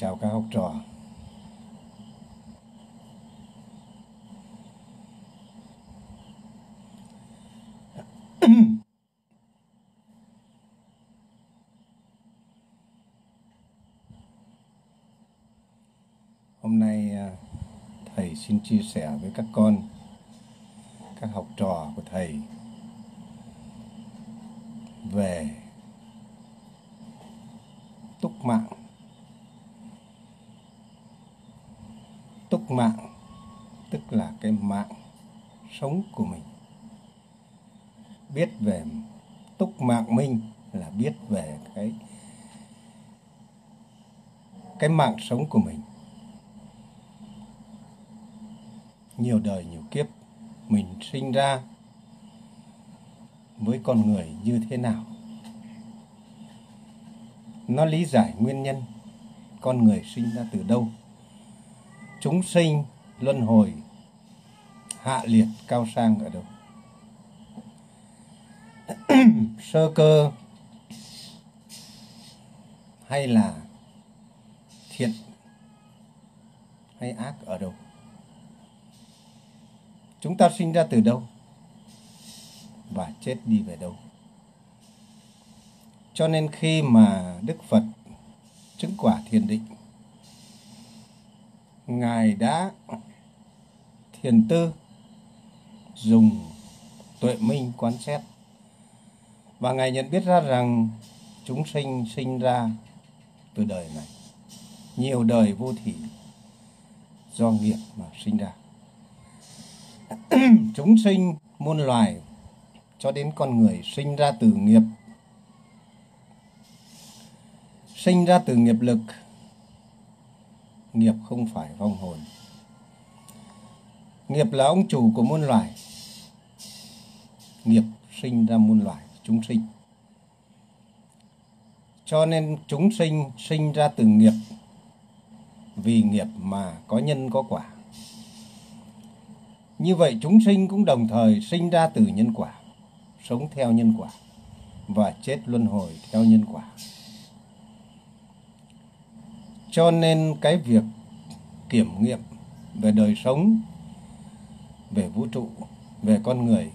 chào các học trò. Hôm nay à, thầy xin chia sẻ với các con, các học trò của thầy về túc mạng mạng, tức là cái mạng sống của mình. Biết về túc mạng minh là biết về cái cái mạng sống của mình. Nhiều đời nhiều kiếp mình sinh ra với con người như thế nào? Nó lý giải nguyên nhân con người sinh ra từ đâu? Chúng sinh luân hồi, hạ liệt cao sang ở đâu? Sơ cơ hay là thiện hay ác ở đâu? Chúng ta sinh ra từ đâu và chết đi về đâu? Cho nên khi mà đức phật chứng quả thiền định ngài đã thiền tư, dùng tuệ minh quan xét. Và ngài nhận biết ra rằng chúng sinh sinh ra từ đời này, nhiều đời vô thủy do nghiệp mà sinh ra. Chúng sinh muôn loài cho đến con người sinh ra từ nghiệp, sinh ra từ nghiệp lực nghiệp không phải vong hồn. Nghiệp là ông chủ của muôn loài. Nghiệp sinh ra muôn loài, chúng sinh. Cho nên chúng sinh sinh ra từ nghiệp, vì nghiệp mà có nhân có quả. Như vậy chúng sinh cũng đồng thời sinh ra từ nhân quả, sống theo nhân quả và chết luân hồi theo nhân quả cho nên cái việc kiểm nghiệm về đời sống, về vũ trụ, về con người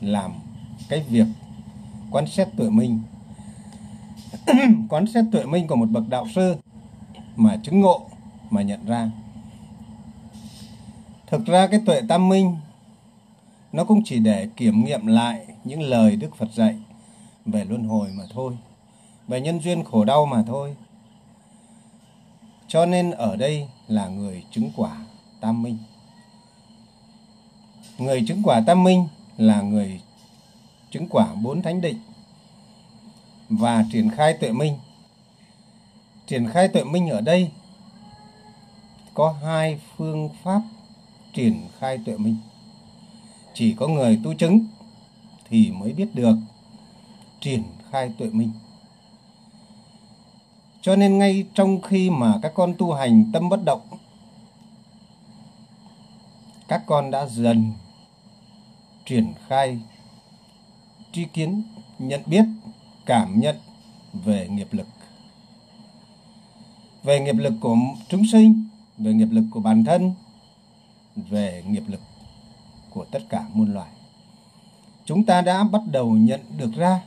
làm cái việc quan xét tự mình quan xét tự mình của một bậc đạo sư mà chứng ngộ, mà nhận ra. Thực ra cái tuệ tam minh, nó cũng chỉ để kiểm nghiệm lại những lời đức phật dạy về luân hồi mà thôi, về nhân duyên khổ đau mà thôi cho nên ở đây là người chứng quả tam minh. Người chứng quả tam minh là người chứng quả bốn thánh định và triển khai tuệ minh. Triển khai tuệ minh ở đây có hai phương pháp triển khai tuệ minh. Chỉ có người tu chứng thì mới biết được triển khai tuệ minh. Cho nên ngay trong khi mà các con tu hành tâm bất động, các con đã dần triển khai tri kiến, nhận biết, cảm nhận về nghiệp lực. Về nghiệp lực của chúng sinh, về nghiệp lực của bản thân, về nghiệp lực của tất cả muôn loài. Chúng ta đã bắt đầu nhận được ra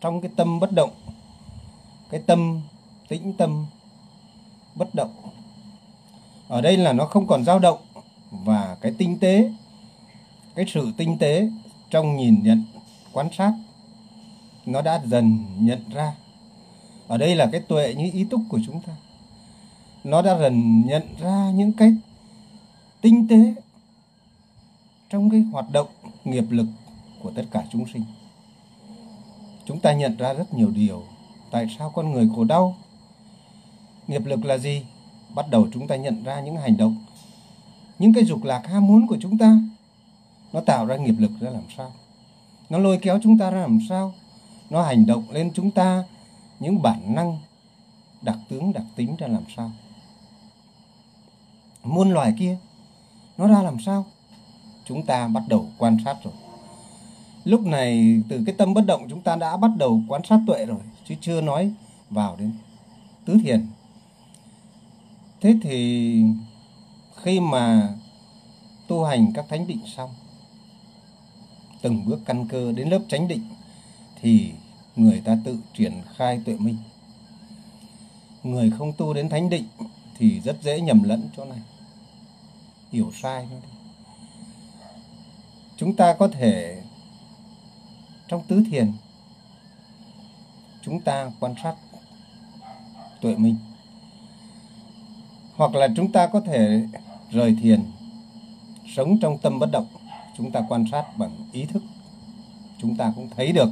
trong cái tâm bất động cái tâm, tĩnh tâm, bất động ở đây là nó không còn dao động và cái tinh tế, cái sự tinh tế trong nhìn nhận, quan sát, nó đã dần nhận ra ở đây là cái tuệ như ý túc của chúng ta nó đã dần nhận ra những cái tinh tế trong cái hoạt động, nghiệp lực của tất cả chúng sinh. Chúng ta nhận ra rất nhiều điều. Tại sao con người khổ đau? Nghiệp lực là gì? Bắt đầu chúng ta nhận ra những hành động, những cái dục lạc ham muốn của chúng ta. Nó tạo ra nghiệp lực ra làm sao? Nó lôi kéo chúng ta ra làm sao? Nó hành động lên chúng ta những bản năng, đặc tướng, đặc tính ra làm sao? Muôn loài kia, nó ra làm sao? Chúng ta bắt đầu quan sát rồi lúc này từ cái tâm bất động chúng ta đã bắt đầu quan sát tuệ rồi, chứ chưa nói vào đến tứ thiền. Thế thì khi mà tu hành các thánh định xong, từng bước căn cơ đến lớp chánh định, thì người ta tự triển khai tuệ minh. Người không tu đến thánh định thì rất dễ nhầm lẫn chỗ này. Hiểu sai chúng ta có thể trong tứ thiền, chúng ta quan sát tuệ minh. Hoặc là chúng ta có thể rời thiền, sống trong tâm bất động, chúng ta quan sát bằng ý thức. Chúng ta cũng thấy được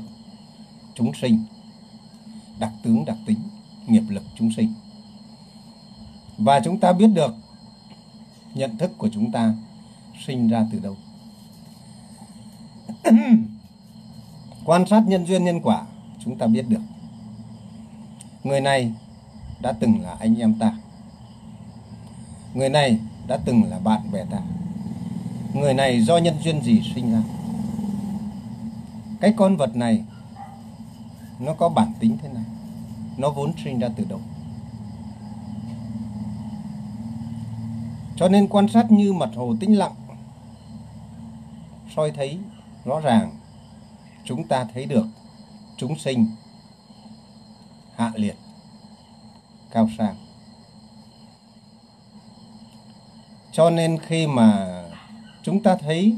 chúng sinh, đặc tướng, đặc tính, nghiệp lực chúng sinh. Và chúng ta biết được nhận thức của chúng ta sinh ra từ đâu. quan sát nhân duyên nhân quả, chúng ta biết được. Người này đã từng là anh em ta. Người này đã từng là bạn bè ta. Người này do nhân duyên gì sinh ra? Cái con vật này, nó có bản tính thế này nó vốn sinh ra từ đâu? Cho nên quan sát như mặt hồ tĩnh lặng, soi thấy rõ ràng chúng ta thấy được chúng sinh hạ liệt, cao sang. Cho nên khi mà chúng ta thấy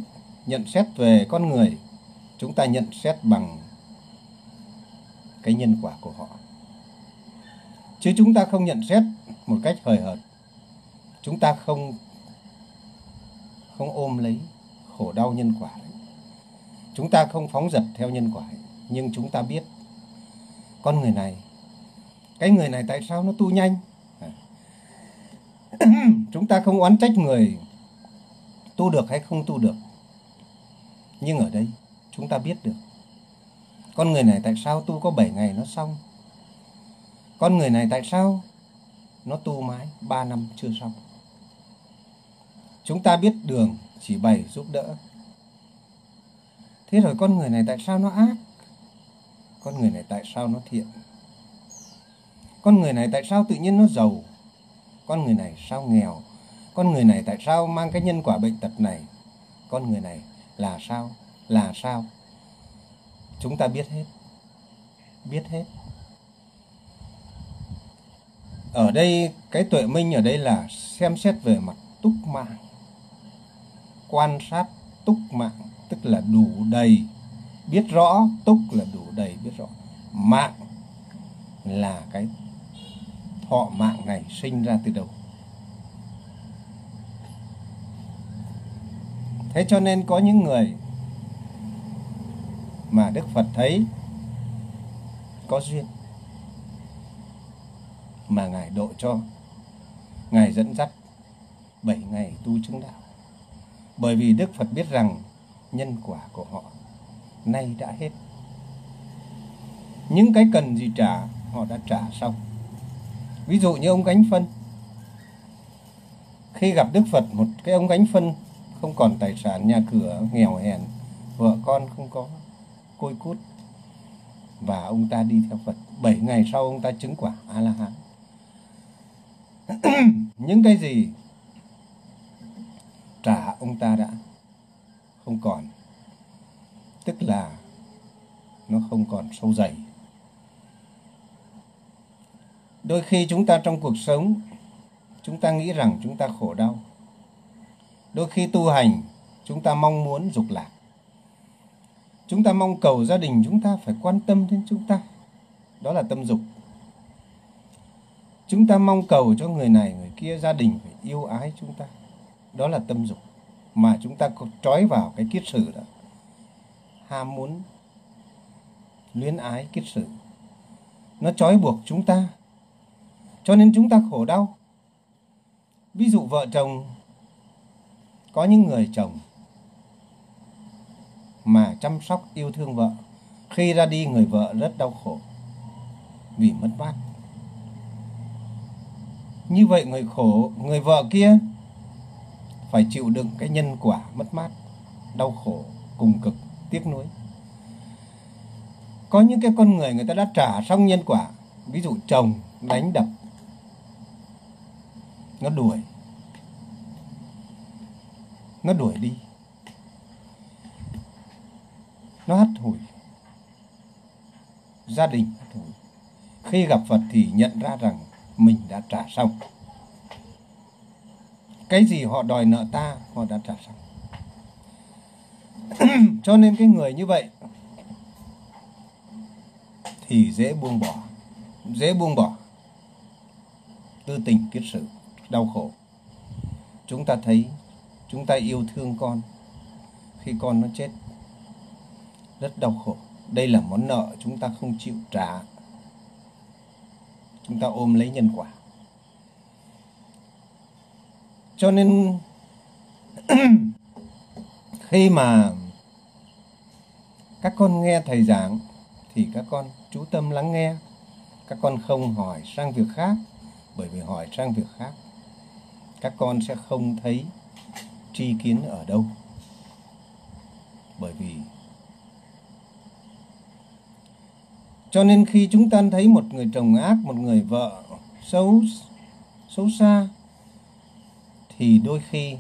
nhận xét về con người, chúng ta nhận xét bằng cái nhân quả của họ. Chứ chúng ta không nhận xét một cách hời hợt, chúng ta không không ôm lấy khổ đau nhân quả Chúng ta không phóng dật theo nhân quả, nhưng chúng ta biết con người này, cái người này tại sao nó tu nhanh? À. chúng ta không oán trách người tu được hay không tu được. Nhưng ở đây chúng ta biết được con người này tại sao tu có 7 ngày nó xong. Con người này tại sao nó tu mãi 3 năm chưa xong. Chúng ta biết đường chỉ bày giúp đỡ Thế rồi con người này tại sao nó ác? Con người này tại sao nó thiện? Con người này tại sao tự nhiên nó giàu? Con người này sao nghèo? Con người này tại sao mang cái nhân quả bệnh tật này? Con người này là sao? Là sao? Chúng ta biết hết. Biết hết. Ở đây, cái tuệ minh ở đây là xem xét về mặt túc mạng. Quan sát túc mạng tức là đủ đầy. Biết rõ, túc là đủ đầy, biết rõ. Mạng là cái thọ mạng này sinh ra từ đâu thế cho nên có những người mà đức phật thấy có duyên, mà ngài độ cho, ngài dẫn dắt bảy ngày tu chứng đạo. Bởi vì đức phật biết rằng nhân quả của họ nay đã hết. Những cái cần gì trả, họ đã trả xong. Ví dụ như ông gánh phân. Khi gặp Đức Phật, một cái ông gánh phân không còn tài sản, nhà cửa, nghèo hèn, vợ con không có, côi cút. Và ông ta đi theo Phật. Bảy ngày sau ông ta chứng quả A-la-hán. Những cái gì trả ông ta đã không còn. Tức là nó không còn sâu dày. Đôi khi chúng ta trong cuộc sống, chúng ta nghĩ rằng chúng ta khổ đau. Đôi khi tu hành, chúng ta mong muốn dục lạc. Chúng ta mong cầu gia đình chúng ta phải quan tâm đến chúng ta. Đó là tâm dục. Chúng ta mong cầu cho người này, người kia, gia đình phải yêu ái chúng ta. Đó là tâm dục mà chúng ta trói vào cái kiết sử đó. Ham muốn luyến ái kết sử, nó trói buộc chúng ta. Cho nên chúng ta khổ đau. Ví dụ vợ chồng có những người chồng mà chăm sóc yêu thương vợ khi ra đi người vợ rất đau khổ vì mất mát. Như vậy người khổ người vợ kia phải chịu đựng cái nhân quả mất mát, đau khổ, cùng cực, tiếc nuối. Có những cái con người người ta đã trả xong nhân quả, ví dụ chồng đánh đập, nó đuổi nó đuổi đi, nó hắt hủi, gia đình hắt hủi. Khi gặp phật thì nhận ra rằng mình đã trả xong cái gì họ đòi nợ ta, họ đã trả xong. Cho nên cái người như vậy thì dễ buông bỏ, dễ buông bỏ tư tình kết sự, đau khổ. Chúng ta thấy, chúng ta yêu thương con khi con nó chết. Rất đau khổ. Đây là món nợ chúng ta không chịu trả. Chúng ta ôm lấy nhân quả cho nên, khi mà các con nghe thầy giảng, thì các con chú tâm lắng nghe. Các con không hỏi sang việc khác, bởi vì hỏi sang việc khác, các con sẽ không thấy tri kiến ở đâu. Bởi vì, cho nên khi chúng ta thấy một người chồng ác, một người vợ xấu xấu xa thì đôi khi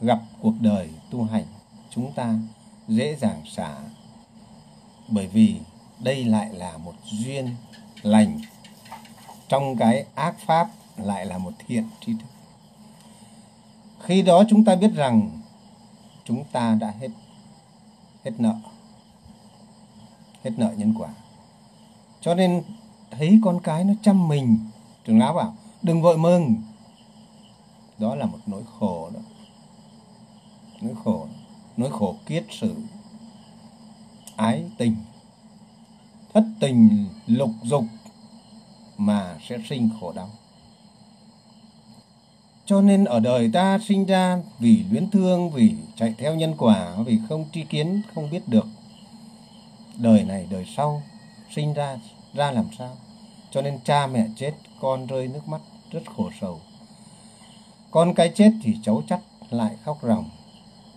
gặp cuộc đời tu hành, chúng ta dễ dàng xả. Bởi vì đây lại là một duyên lành, trong cái ác pháp lại là một thiện tri thức. Khi đó chúng ta biết rằng chúng ta đã hết hết nợ hết nợ nhân quả. Cho nên thấy con cái nó chăm mình trường lão bảo, đừng vội mừng đó là một nỗi khổ đó. Nỗi khổ nỗi khổ kiết sử, ái tình, thất tình, lục dục mà sẽ sinh khổ đau. Cho nên ở đời ta sinh ra vì luyến thương, vì chạy theo nhân quả, vì không tri kiến, không biết được. Đời này, đời sau, sinh ra ra làm sao? Cho nên cha mẹ chết, con rơi nước mắt, rất khổ sầu con cái chết thì cháu chắt lại khóc ròng.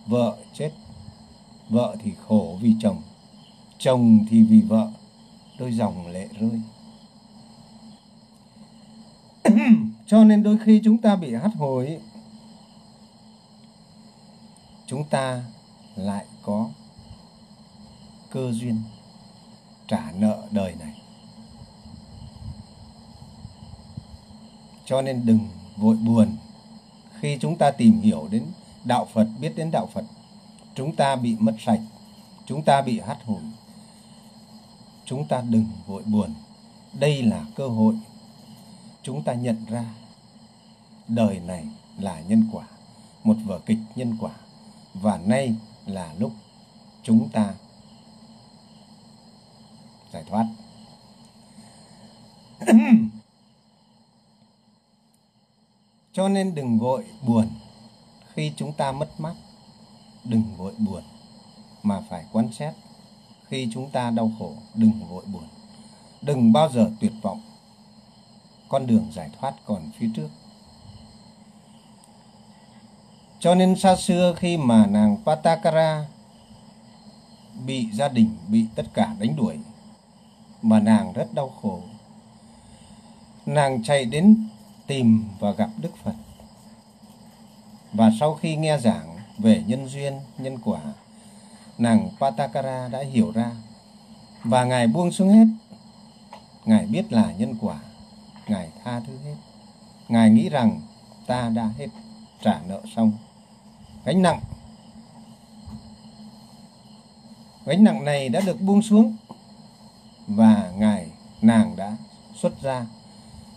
Vợ chết vợ thì khổ vì chồng. Chồng thì vì vợ đôi dòng lệ rơi. Cho nên đôi khi chúng ta bị hắt hồi, chúng ta lại có cơ duyên trả nợ đời này. Cho nên đừng vội buồn khi chúng ta tìm hiểu đến đạo Phật, biết đến đạo Phật, chúng ta bị mất sạch, chúng ta bị hắt hủi, chúng ta đừng vội buồn. Đây là cơ hội chúng ta nhận ra đời này là nhân quả, một vở kịch nhân quả, và nay là lúc chúng ta giải thoát. cho nên đừng vội buồn khi chúng ta mất mát. Đừng vội buồn mà phải quan sát khi chúng ta đau khổ. Đừng vội buồn. Đừng bao giờ tuyệt vọng. Con đường giải thoát còn phía trước. Cho nên xa xưa khi mà nàng Patakara bị gia đình, bị tất cả đánh đuổi mà nàng rất đau khổ, nàng chạy đến tìm và gặp Đức Phật. Và sau khi nghe giảng về nhân duyên, nhân quả, nàng Patakara đã hiểu ra và ngài buông xuống hết. Ngài biết là nhân quả, ngài tha thứ hết. Ngài nghĩ rằng ta đã hết trả nợ xong. Gánh nặng. Gánh nặng này đã được buông xuống và ngài, nàng đã xuất ra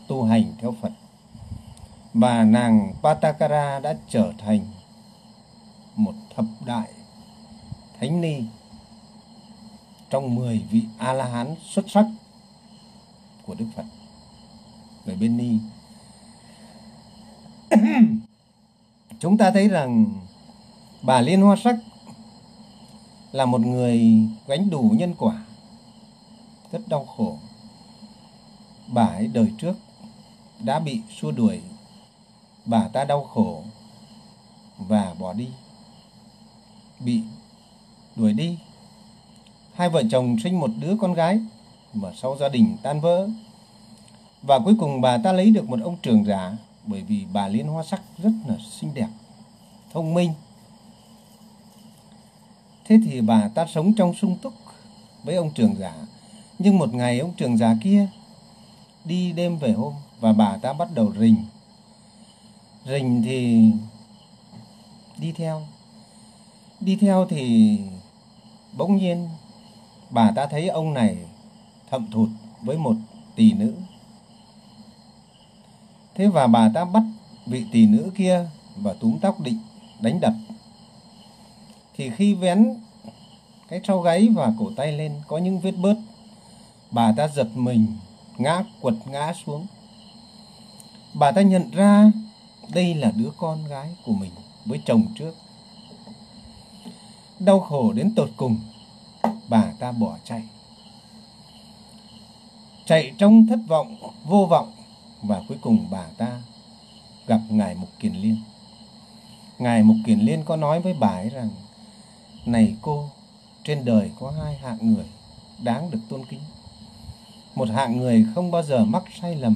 tu hành theo Phật và nàng Patakara đã trở thành một thập đại thánh ni trong 10 vị A-la-hán xuất sắc của Đức Phật về bên ni. Chúng ta thấy rằng bà Liên Hoa Sắc là một người gánh đủ nhân quả rất đau khổ. Bà ấy đời trước đã bị xua đuổi, bà ta đau khổ và bỏ đi, bị đuổi đi. Hai vợ chồng sinh một đứa con gái mà sau gia đình tan vỡ. Và cuối cùng bà ta lấy được một ông trưởng giả bởi vì bà Liên Hoa Sắc rất là xinh đẹp, thông minh. Thế thì bà ta sống trong sung túc với ông trưởng giả. Nhưng một ngày ông trưởng giả kia đi đêm về hôm và bà ta bắt đầu rình. Rình thì đi theo. Đi theo thì bỗng nhiên bà ta thấy ông này thậm thụt với một tỷ nữ. Thế và bà ta bắt vị tỷ nữ kia và túm tóc định đánh đập. Thì khi vén cái trao gáy và cổ tay lên có những vết bớt, bà ta giật mình, ngã quật ngã xuống. Bà ta nhận ra đây là đứa con gái của mình với chồng trước. Đau khổ đến tột cùng, bà ta bỏ chạy. Chạy trong thất vọng, vô vọng và cuối cùng bà ta gặp Ngài Mục Kiền Liên. Ngài Mục Kiền Liên có nói với bà ấy rằng Này cô, trên đời có hai hạng người đáng được tôn kính. Một hạng người không bao giờ mắc sai lầm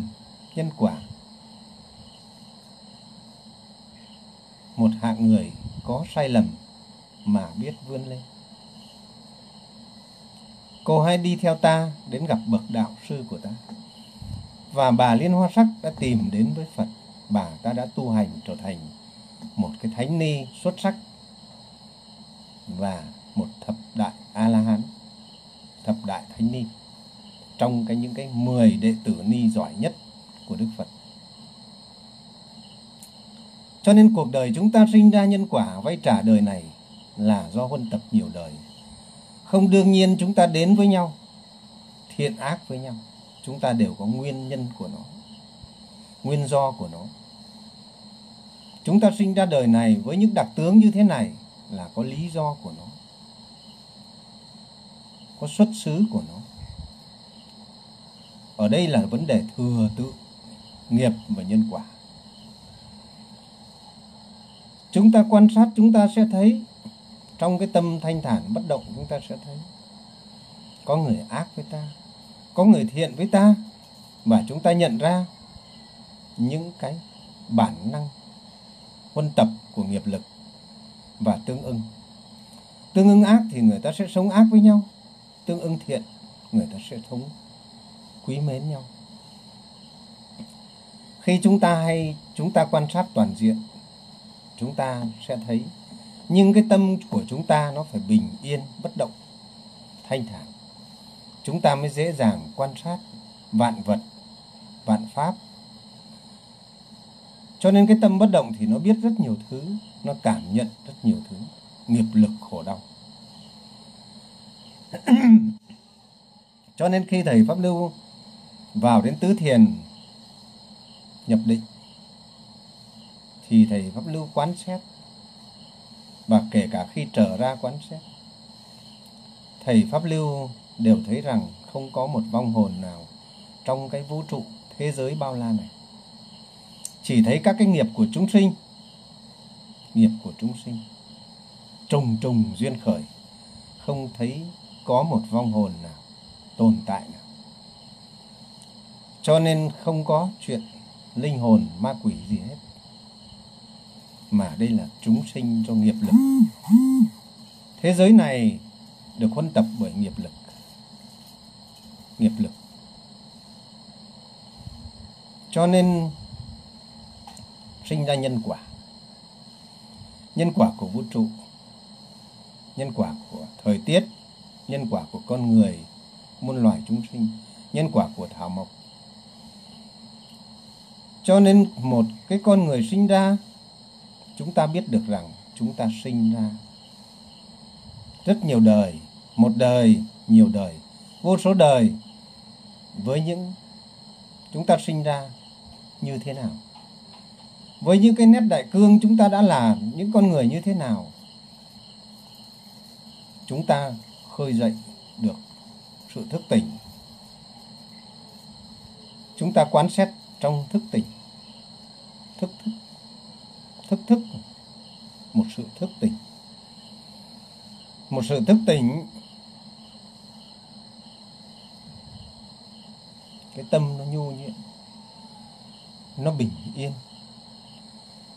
nhân quả. Một hạng người có sai lầm mà biết vươn lên. Cô hãy đi theo ta đến gặp bậc đạo sư của ta. Và bà Liên Hoa Sắc đã tìm đến với Phật. Bà ta đã tu hành trở thành một cái thánh ni xuất sắc và một thập đại a la hán thập đại thánh ni trong cái, những cái 10 đệ tử ni giỏi nhất của Đức Phật. Cho nên cuộc đời chúng ta sinh ra nhân quả vay trả đời này là do huân tập nhiều đời. Không đương nhiên chúng ta đến với nhau, thiện ác với nhau. Chúng ta đều có nguyên nhân của nó, nguyên do của nó. Chúng ta sinh ra đời này với những đặc tướng như thế này là có lý do của nó có xuất xứ của nó ở đây là vấn đề thừa tự nghiệp và nhân quả chúng ta quan sát, chúng ta sẽ thấy. Trong cái tâm thanh thản bất động, chúng ta sẽ thấy. Có người ác với ta, có người thiện với ta và chúng ta nhận ra những cái bản năng huân tập của nghiệp lực và tương ưng. Tương ưng ác thì người ta sẽ sống ác với nhau. Tương ưng thiện, người ta sẽ thống quý mến nhau. Khi chúng ta hay, chúng ta quan sát toàn diện chúng ta sẽ thấy. Nhưng cái tâm của chúng ta nó phải bình yên, bất động, thanh thản. Chúng ta mới dễ dàng quan sát vạn vật, vạn pháp. Cho nên cái tâm bất động thì nó biết rất nhiều thứ, nó cảm nhận rất nhiều thứ. Nghiệp lực khổ đau. Cho nên khi thầy pháp lưu vào đến tứ thiền nhập định thì thầy pháp lưu quán xét, và kể cả khi trở ra quán xét, thầy pháp lưu đều thấy rằng không có một vong hồn nào trong cái vũ trụ thế giới bao la này. Chỉ thấy các cái nghiệp của chúng sinh, nghiệp của chúng sinh, trùng trùng duyên khởi, không thấy có một vong hồn nào tồn tại nào. Cho nên không có chuyện linh hồn ma quỷ gì hết mà đây là chúng sinh do nghiệp lực. Thế giới này được huân tập bởi nghiệp lực. Nghiệp lực. Cho nên sinh ra nhân quả. Nhân quả của vũ trụ. Nhân quả của thời tiết. Nhân quả của con người. Muôn loài chúng sinh. Nhân quả của thảo mộc. Cho nên một cái con người sinh ra chúng ta biết được rằng chúng ta sinh ra rất nhiều đời, một đời nhiều đời, vô số đời. Với những, chúng ta sinh ra như thế nào? Với những cái nét đại cương chúng ta đã là những con người như thế nào? Chúng ta khơi dậy được sự thức tỉnh. Chúng ta quán xét trong thức tỉnh. Thức thức thức thức, một sự thức tỉnh. Một sự thức tỉnh, cái tâm nó nhu nhuyễn, nó bình yên.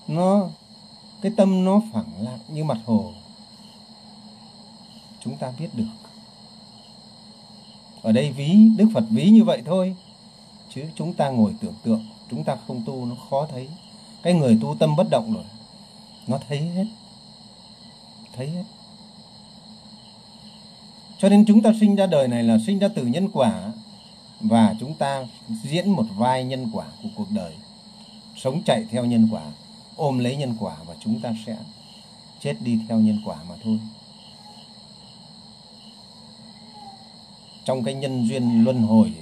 Nó, cái tâm nó phẳng lặng như mặt hồ. Chúng ta biết được. Ở đây ví, đức phật ví như vậy thôi, chứ chúng ta ngồi tưởng tượng, chúng ta không tu nó khó thấy cái người tu tâm bất động rồi, nó thấy hết thấy hết. Cho nên chúng ta sinh ra đời này là sinh ra từ nhân quả và chúng ta diễn một vai nhân quả của cuộc đời, sống chạy theo nhân quả, ôm lấy nhân quả và chúng ta sẽ chết đi theo nhân quả mà thôi. Trong cái nhân duyên luân hồi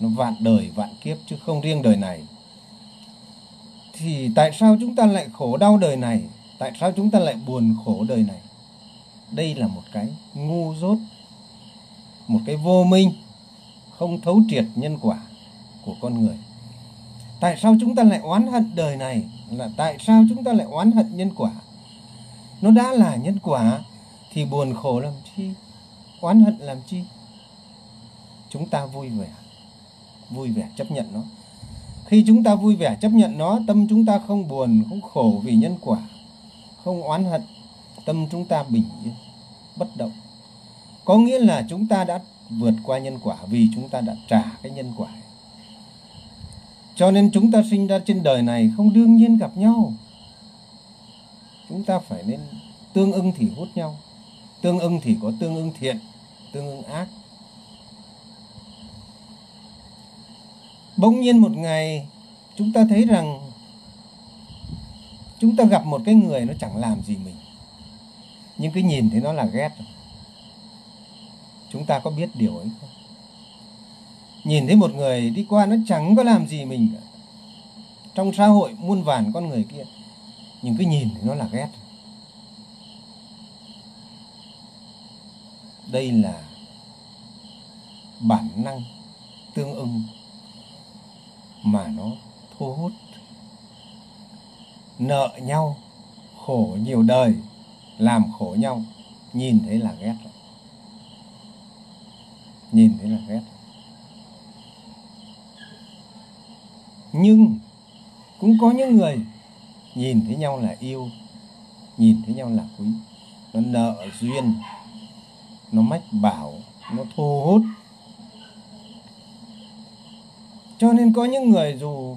nó vạn đời vạn kiếp chứ không riêng đời này thì tại sao chúng ta lại khổ đau đời này? Tại sao chúng ta lại buồn khổ đời này? Đây là một cái ngu dốt, một cái vô minh, không thấu triệt nhân quả của con người. Tại sao chúng ta lại oán hận đời này? Là tại sao chúng ta lại oán hận nhân quả? Nó đã là nhân quả thì buồn khổ làm chi? Oán hận làm chi? Chúng ta vui vẻ vui vẻ chấp nhận nó khi chúng ta vui vẻ chấp nhận nó, tâm chúng ta không buồn, không khổ vì nhân quả, không oán hận. Tâm chúng ta bình yên, bất động. Có nghĩa là chúng ta đã vượt qua nhân quả vì chúng ta đã trả cái nhân quả. Cho nên chúng ta sinh ra trên đời này không đương nhiên gặp nhau. Chúng ta phải nên tương ưng thì hút nhau. Tương ưng thì có tương ưng thiện, tương ưng ác. Bỗng nhiên một ngày, chúng ta thấy rằng chúng ta gặp một cái người nó chẳng làm gì mình. Nhưng cái nhìn thấy nó là ghét. Chúng ta có biết điều ấy không? Nhìn thấy một người đi qua nó chẳng có làm gì mình cả. Trong xã hội muôn vàn con người kia, nhưng cái nhìn thì nó là ghét. Đây là bản năng tương ưng mà nó thu hút. Nợ nhau, khổ nhiều đời, làm khổ nhau, nhìn thấy là ghét. Rồi nhìn thấy là ghét. Nhưng cũng có những người nhìn thấy nhau là yêu, nhìn thấy nhau là quý. Nó nợ duyên, nó mách bảo, nó thu hút cho nên có những người dù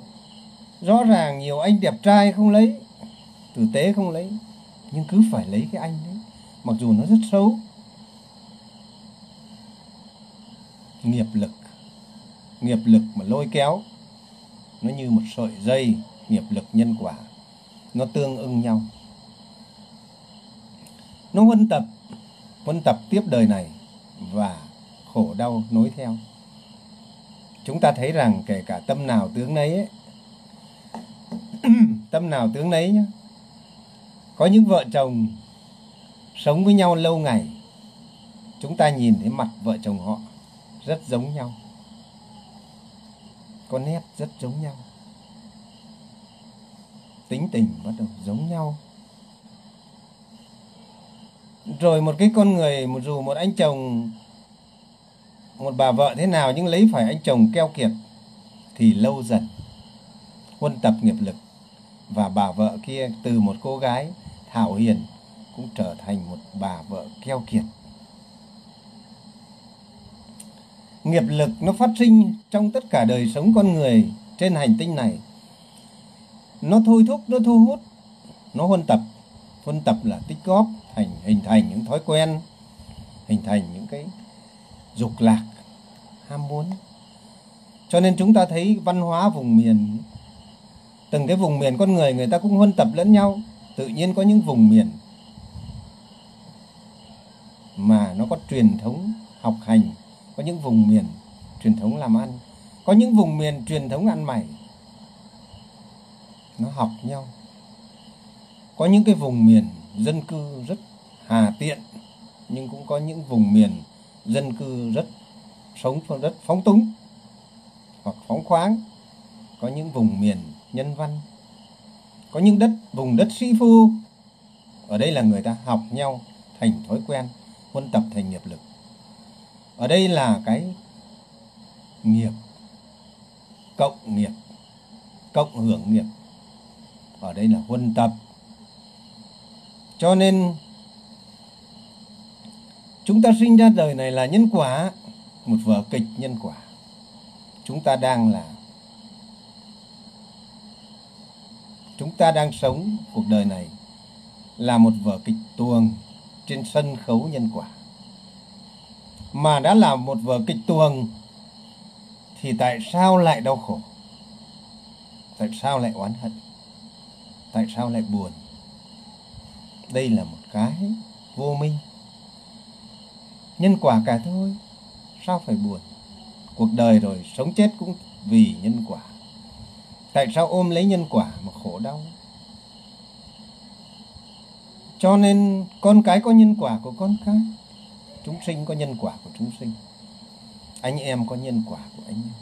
rõ ràng nhiều anh đẹp trai không lấy, tử tế không lấy, nhưng cứ phải lấy cái anh đấy, mặc dù nó rất xấu. Nghiệp lực nghiệp lực mà lôi kéo, nó như một sợi dây nghiệp lực nhân quả, nó tương ưng nhau. Nó huân tập huân tập tiếp đời này và khổ đau nối theo chúng ta thấy rằng kể cả tâm nào tướng nấy ấy, tâm nào tướng nấy nhé có những vợ chồng sống với nhau lâu ngày chúng ta nhìn thấy mặt vợ chồng họ rất giống nhau có nét rất giống nhau tính tình bắt đầu giống nhau. Rồi một cái con người một dù một anh chồng một bà vợ thế nào nhưng lấy phải anh chồng keo kiệt, thì lâu dần huân tập nghiệp lực. Và bà vợ kia từ một cô gái thảo hiền cũng trở thành một bà vợ keo kiệt. Nghiệp lực nó phát sinh trong tất cả đời sống con người trên hành tinh này. Nó thôi thúc, nó thu hút, nó huân tập. Huân tập là tích góp thành hình thành những thói quen, hình thành những cái dục lạc ham muốn cho nên chúng ta thấy văn hóa vùng miền, từng cái vùng miền con người người ta cũng huân tập lẫn nhau. Tự nhiên có những vùng miền mà nó có truyền thống học hành, có những vùng miền truyền thống làm ăn, có những vùng miền truyền thống ăn mày. Nó học nhau. Có những cái vùng miền dân cư rất hà tiện, nhưng cũng có những vùng miền dân cư rất sống rất phóng túng hoặc phóng khoáng. Có những vùng miền nhân văn, có những đất, vùng đất sĩ phu. Ở đây là người ta học nhau thành thói quen, huân tập thành nghiệp lực. Ở đây là cái nghiệp, cộng nghiệp, cộng hưởng nghiệp. Ở đây là huân tập. Cho nên, chúng ta sinh ra đời này là nhân quả một vở kịch nhân quả. Chúng ta đang là, chúng ta đang sống cuộc đời này là một vở kịch tuồng trên sân khấu nhân quả. Mà đã là một vở kịch tuồng thì tại sao lại đau khổ? Tại sao lại oán hận? Tại sao lại buồn? Đây là một cái vô minh. Nhân quả cả thôi sao phải buồn? Cuộc đời rồi sống chết cũng vì nhân quả. Tại sao ôm lấy nhân quả mà khổ đau? Cho nên con cái có nhân quả của con cái chúng sinh có nhân quả của chúng sinh. Anh em có nhân quả của anh em.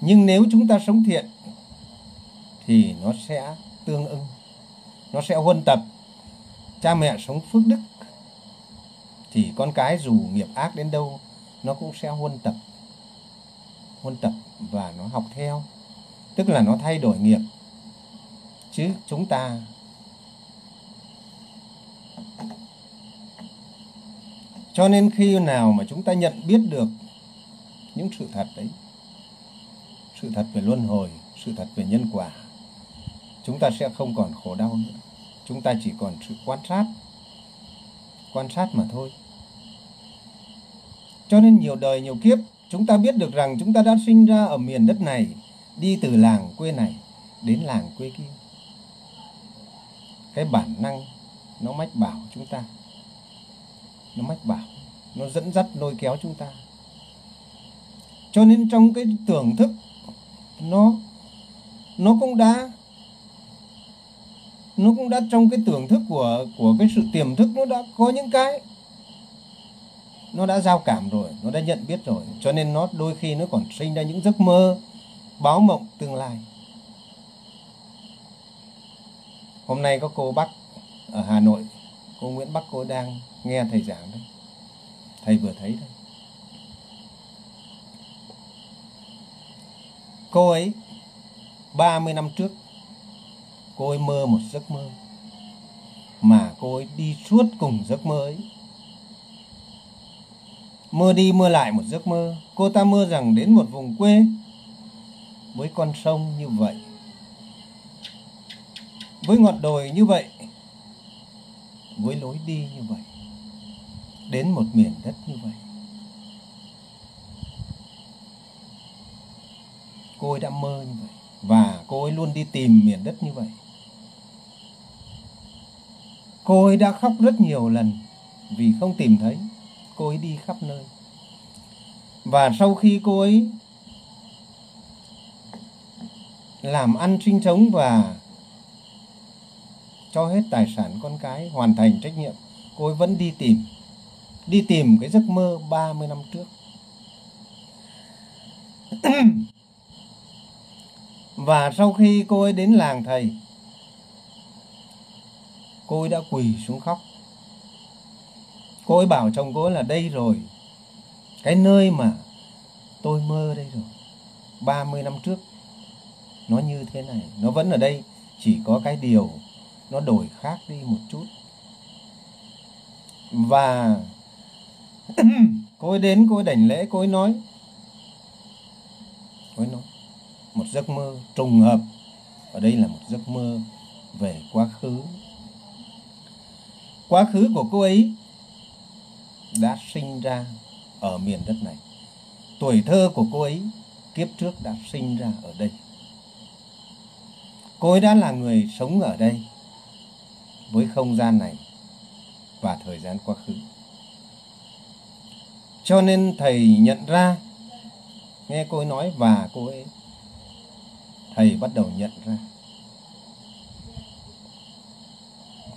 Nhưng nếu chúng ta sống thiện, thì nó sẽ tương ưng. Nó sẽ huân tập. Cha mẹ sống phước đức thì con cái dù nghiệp ác đến đâu, nó cũng sẽ huân tập huân tập và nó học theo. Tức là nó thay đổi nghiệp. Chứ chúng ta cho nên khi nào mà chúng ta nhận biết được những sự thật đấy sự thật về luân hồi, sự thật về nhân quả, chúng ta sẽ không còn khổ đau nữa. Chúng ta chỉ còn sự quan sát quan sát mà thôi. Cho nên nhiều đời nhiều kiếp, chúng ta biết được rằng chúng ta đã sinh ra ở miền đất này, đi từ làng quê này đến làng quê kia. Cái bản năng nó mách bảo chúng ta, nó mách bảo, nó dẫn dắt, lôi kéo chúng ta. Cho nên trong cái tưởng thức, nó nó cũng đã nó cũng đã trong cái tưởng thức của của cái sự tiềm thức nó đã có những cái. Nó đã giao cảm rồi, nó đã nhận biết rồi. Cho nên nó đôi khi nó còn sinh ra những giấc mơ báo mộng tương lai. Hôm nay có cô Bắc ở Hà Nội, cô Nguyễn Bắc, cô đang nghe thầy giảng đấy. Thầy vừa thấy đấy. Cô ấy 30 năm trước cô ấy mơ một giấc mơ. Mà cô ấy đi suốt cùng giấc mơ ấy. Mơ đi mơ lại một giấc mơ, cô ta mơ rằng đến một vùng quê với con sông như vậy. Với ngọn đồi như vậy, với lối đi như vậy, đến một miền đất như vậy. Cô ấy đã mơ như vậy và cô ấy luôn đi tìm miền đất như vậy cô ấy đã khóc rất nhiều lần vì không tìm thấy. Cô ấy đi khắp nơi. Và sau khi cô ấy làm ăn sinh sống và cho hết tài sản con cái, hoàn thành trách nhiệm, cô ấy vẫn đi tìm. Đi tìm cái giấc mơ 30 năm trước. Và sau khi cô ấy đến làng thầy cô ấy đã quỳ xuống khóc. Cô ấy bảo chồng cô ấy là, đây rồi, cái nơi mà tôi mơ đây rồi 30 năm trước, nó như thế này, nó vẫn ở đây, chỉ có cái điều nó đổi khác đi một chút. Và cô ấy đến, cô ấy đảnh lễ, cô ấy nói, cô ấy nói, một giấc mơ trùng hợp, ở đây là một giấc mơ về quá khứ quá khứ của cô ấy đã sinh ra ở miền đất này. Tuổi thơ của cô ấy kiếp trước đã sinh ra ở đây. Cô ấy đã là người sống ở đây với không gian này và thời gian quá khứ. Cho nên thầy nhận ra, nghe cô ấy nói và cô ấy, thầy bắt đầu nhận ra.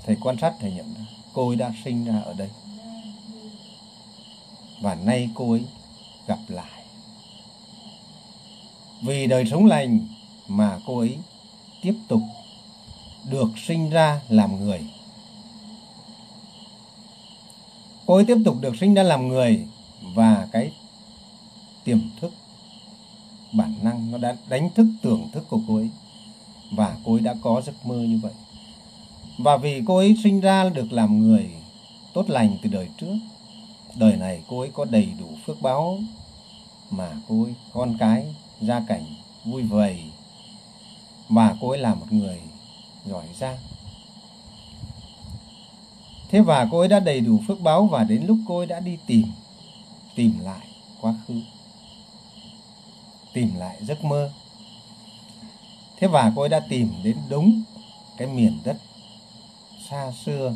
Thầy quan sát thầy nhận ra cô ấy đã sinh ra ở đây. Và nay cô ấy gặp lại. Vì đời sống lành mà cô ấy tiếp tục được sinh ra làm người. Cô ấy tiếp tục được sinh ra làm người và cái tiềm thức, bản năng nó đã đánh thức tưởng thức của cô ấy. Và cô ấy đã có giấc mơ như vậy và vì cô ấy sinh ra được làm người tốt lành từ đời trước, đời này cô ấy có đầy đủ phước báo mà cô ấy, con cái, gia cảnh vui vầy và cô ấy là một người giỏi giang. Thế và cô ấy đã đầy đủ phước báo và đến lúc cô ấy đã đi tìm tìm lại quá khứ, tìm lại giấc mơ. Thế và cô ấy đã tìm đến đúng cái miền đất xa xưa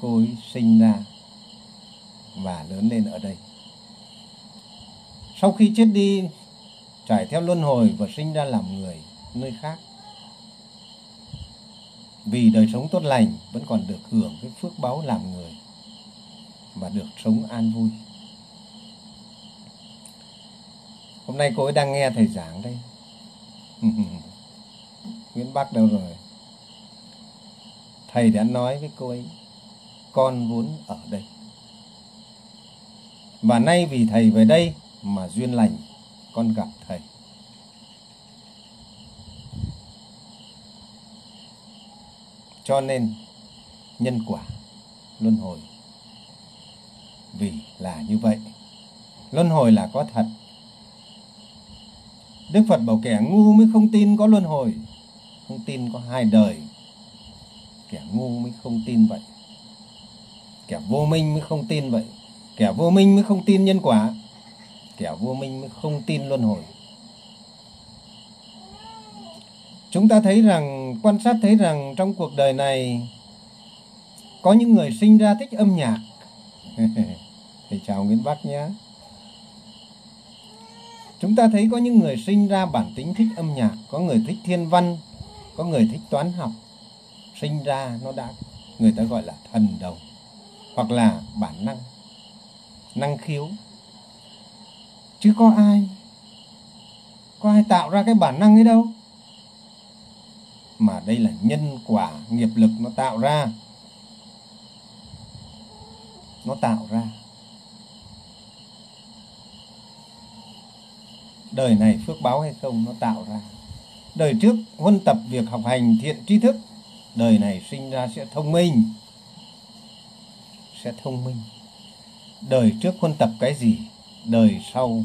cô ấy sinh ra và lớn lên ở đây. Sau khi chết đi, trải theo luân hồi và sinh ra làm người nơi khác, vì đời sống tốt lành vẫn còn được hưởng cái phước báo làm người và được sống an vui. Hôm nay cô ấy đang nghe thầy giảng đây. Nguyễn bắc đâu rồi? Thầy đã nói với cô ấy, con vốn ở đây. Và nay vì thầy về đây mà duyên lành, con gặp thầy. Cho nên, nhân quả luân hồi. Vì là như vậy, luân hồi là có thật. Đức phật bảo kẻ ngu mới không tin có luân hồi, không tin có hai đời kẻ ngu mới không tin vậy. Kẻ vô minh mới không tin vậy. Kẻ vô minh mới không tin nhân quả. Kẻ vô minh mới không tin luân hồi. Chúng ta thấy rằng, quan sát thấy rằng trong cuộc đời này, có những người sinh ra thích âm nhạc. Thầy chào nguyễn bắc nhé. Chúng ta thấy có những người sinh ra bản tính thích âm nhạc, có người thích thiên văn, có người thích toán học sinh ra nó đã, người ta gọi là thần đồng, hoặc là bản năng năng khiếu. Chứ có ai có ai tạo ra cái bản năng ấy đâu. Mà đây là nhân quả nghiệp lực nó tạo ra. Nó tạo ra. Đời này phước báo hay không, nó tạo ra. Đời trước huân tập việc học hành thiện tri thức đời này sinh ra sẽ thông minh. Sẽ thông minh. Đời trước huân tập cái gì, đời sau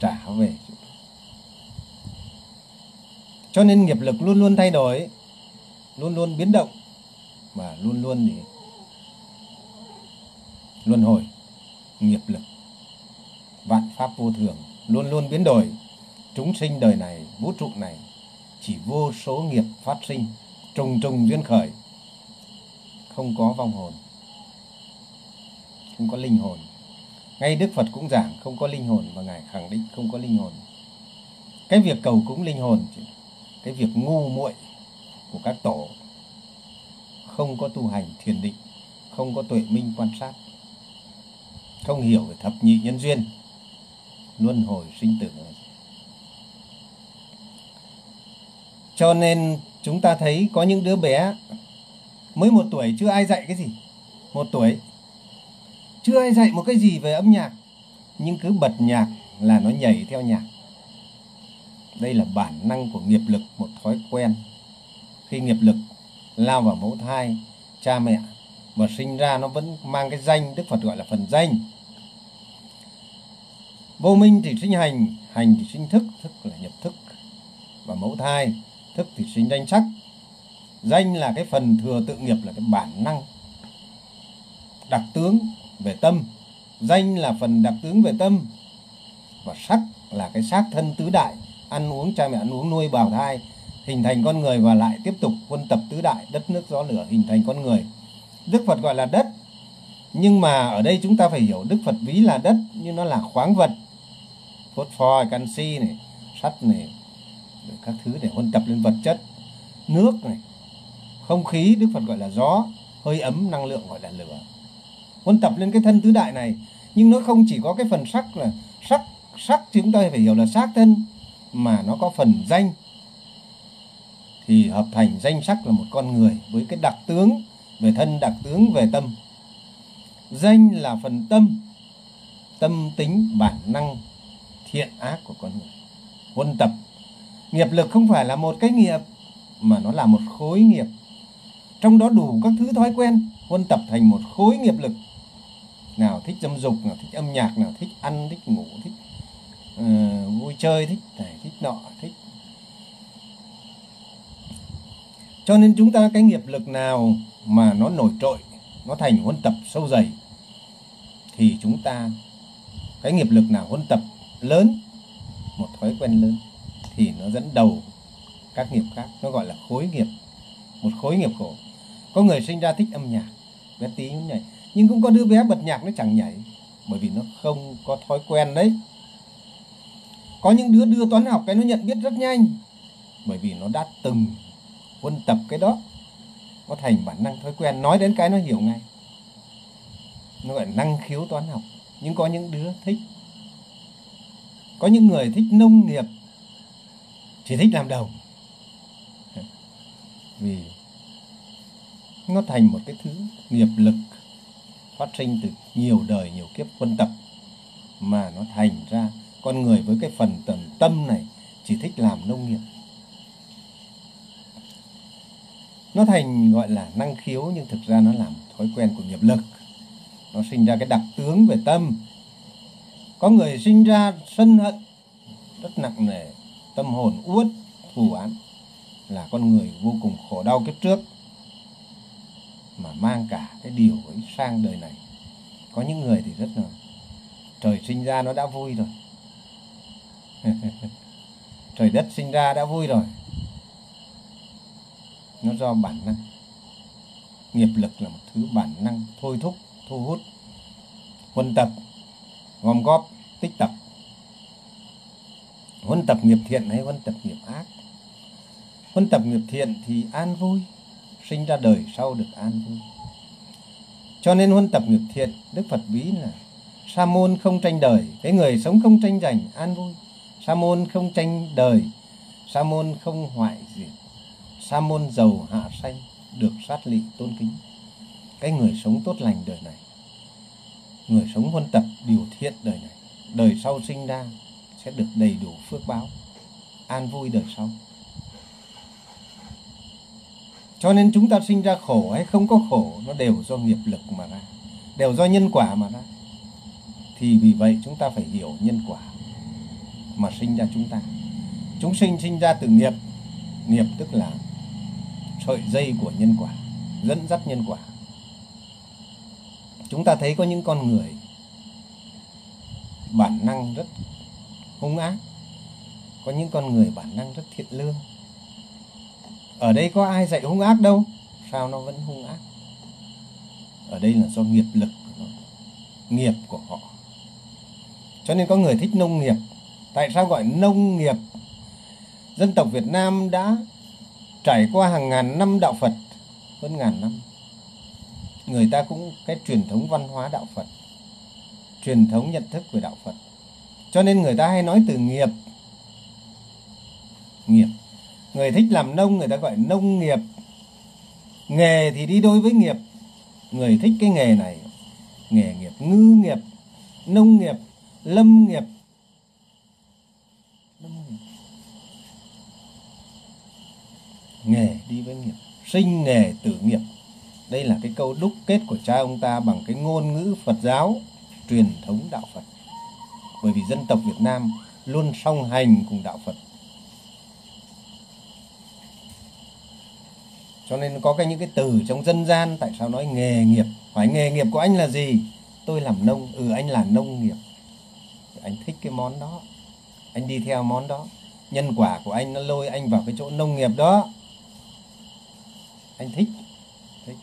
trả về. Cho nên nghiệp lực luôn luôn thay đổi, luôn luôn biến động và luôn luôn gì luân hồi, nghiệp lực, vạn pháp vô thường luôn luôn biến đổi. Chúng sinh đời này, vũ trụ này, chỉ vô số nghiệp phát sinh trùng trùng duyên khởi. Không có vong hồn. Không có linh hồn. Ngay đức phật cũng giảng không có linh hồn và ngài khẳng định không có linh hồn. Cái việc cầu cúng linh hồn cái việc ngu muội của các tổ không có tu hành thiền định không có tuệ minh quan sát không hiểu về thập nhị nhân duyên luân hồi sinh tử. Cho nên chúng ta thấy có những đứa bé mới một tuổi, chưa ai dạy cái gì. Một tuổi, chưa ai dạy một cái gì về âm nhạc, nhưng cứ bật nhạc là nó nhảy theo nhạc. Đây là bản năng của nghiệp lực, một thói quen. Khi nghiệp lực lao vào mẫu thai, cha mẹ và sinh ra nó vẫn mang cái danh, đức phật gọi là phần danh. Vô minh thì sinh hành hành thì sinh thức thức là nhập thức. Và mẫu thai thức thì sinh danh sắc danh là cái phần thừa tự nghiệp là cái bản năng. Đặc tướng về tâm. Danh là phần đặc tướng về tâm. Và sắc là cái xác thân tứ đại. Ăn uống, cha mẹ ăn uống, nuôi, bào thai. Hình thành con người và lại tiếp tục quân tập tứ đại. Đất, nước, gió, lửa, hình thành con người. Đức phật gọi là đất. Nhưng mà ở đây chúng ta phải hiểu Đức Phật ví là đất, nhưng nó là khoáng vật. Phốt pho, canxi này, sắt này các thứ để huân tập lên vật chất, nước này, không khí, Đức Phật gọi là gió, hơi ấm, năng lượng gọi là lửa. Huân tập lên cái thân tứ đại này, nhưng nó không chỉ có cái phần sắc là sắc sắc chúng ta phải hiểu là xác thân, mà nó có phần danh. Thì hợp thành danh sắc là một con người với cái đặc tướng về thân, đặc tướng về tâm. Danh là phần tâm tâm tính, bản năng, thiện ác của con người. Huân tập nghiệp lực không phải là một cái nghiệp mà nó là một khối nghiệp. Trong đó đủ các thứ thói quen huân tập thành một khối nghiệp lực. Nào thích dâm dục nào thích âm nhạc nào thích ăn thích ngủ thích uh, vui chơi thích này thích nọ thích. Cho nên chúng ta cái nghiệp lực nào mà nó nổi trội nó thành huân tập sâu dày thì chúng ta cái nghiệp lực nào huân tập lớn một thói quen lớn thì nó dẫn đầu các nghiệp khác. Nó gọi là khối nghiệp, một khối nghiệp khổ. Có người sinh ra thích âm nhạc, bé tí cũng nhảy nhưng cũng có đứa bé bật nhạc nó chẳng nhảy, bởi vì nó không có thói quen đấy. Có những đứa đưa toán học cái nó nhận biết rất nhanh, bởi vì nó đã từng huân tập cái đó. Có thành bản năng thói quen, nói đến cái nó hiểu ngay. Nó gọi là năng khiếu toán học. Nhưng có những đứa thích. Có những người thích nông nghiệp chỉ thích làm đồng vì nó thành một cái thứ nghiệp lực phát sinh từ nhiều đời, nhiều kiếp quân tập mà nó thành ra con người với cái phần tầm tâm này chỉ thích làm nông nghiệp. Nó thành, gọi là, năng khiếu nhưng thực ra nó làm thói quen của nghiệp lực. Nó sinh ra cái đặc tướng về tâm. Có người sinh ra sân hận rất nặng nề tâm hồn uất thù án là con người vô cùng khổ đau kiếp trước mà mang cả cái điều ấy sang đời này. Có những người thì rất là, trời sinh ra nó đã vui rồi. Trời đất sinh ra đã vui rồi. Nó do bản năng. Nghiệp lực là một thứ bản năng thôi thúc, thu hút quân tập, gom góp, tích tập huân tập nghiệp thiện hay huân tập nghiệp ác? Huân tập nghiệp thiện thì an vui, sinh ra đời sau được an vui. Cho nên huân tập nghiệp thiện, đức phật ví là sa môn không tranh đời, cái người sống không tranh giành, an vui. Sa môn không tranh đời, sa môn không hoại diệt. Sa môn giàu hạ sanh, được sát lị tôn kính. Cái người sống tốt lành đời này, người sống huân tập điều thiện đời này, đời sau sinh ra sẽ được đầy đủ phước báo, an vui đời sau cho nên chúng ta sinh ra khổ hay không có khổ, nó đều do nghiệp lực mà ra, đều do nhân quả mà ra. Thì vì vậy chúng ta phải hiểu nhân quả mà sinh ra chúng ta. Chúng sinh sinh ra từ nghiệp nghiệp tức là sợi dây của nhân quả, dẫn dắt nhân quả. Chúng ta thấy có những con người bản năng rất hung ác. Có những con người bản năng rất thiện lương. Ở đây có ai dạy hung ác đâu? Sao nó vẫn hung ác? Ở đây là do nghiệp lực của nó, nghiệp của họ. Cho nên có người thích nông nghiệp. Tại sao gọi nông nghiệp? Dân tộc Việt Nam đã trải qua hàng ngàn năm đạo Phật, hơn ngàn năm. Người ta cũng cái truyền thống văn hóa đạo Phật, truyền thống nhận thức về đạo Phật cho nên người ta hay nói từ nghiệp. Nghiệp. Người thích làm nông, người ta gọi nông nghiệp. Nghề thì đi đôi với nghiệp. Người thích cái nghề này, nghề nghiệp, ngư nghiệp, nông nghiệp, lâm nghiệp. Nghề đi với nghiệp. Sinh nghề tử nghiệp. Đây là cái câu đúc kết của cha ông ta bằng cái ngôn ngữ Phật giáo truyền thống đạo Phật bởi vì dân tộc Việt Nam luôn song hành cùng đạo Phật. Cho nên có cái những cái từ trong dân gian, tại sao nói nghề nghiệp? Phải nghề nghiệp của anh là gì? Tôi làm nông ừ anh là nông nghiệp. Anh thích cái món đó. Anh đi theo món đó. Nhân quả của anh nó lôi anh vào cái chỗ nông nghiệp đó. Anh thích thích.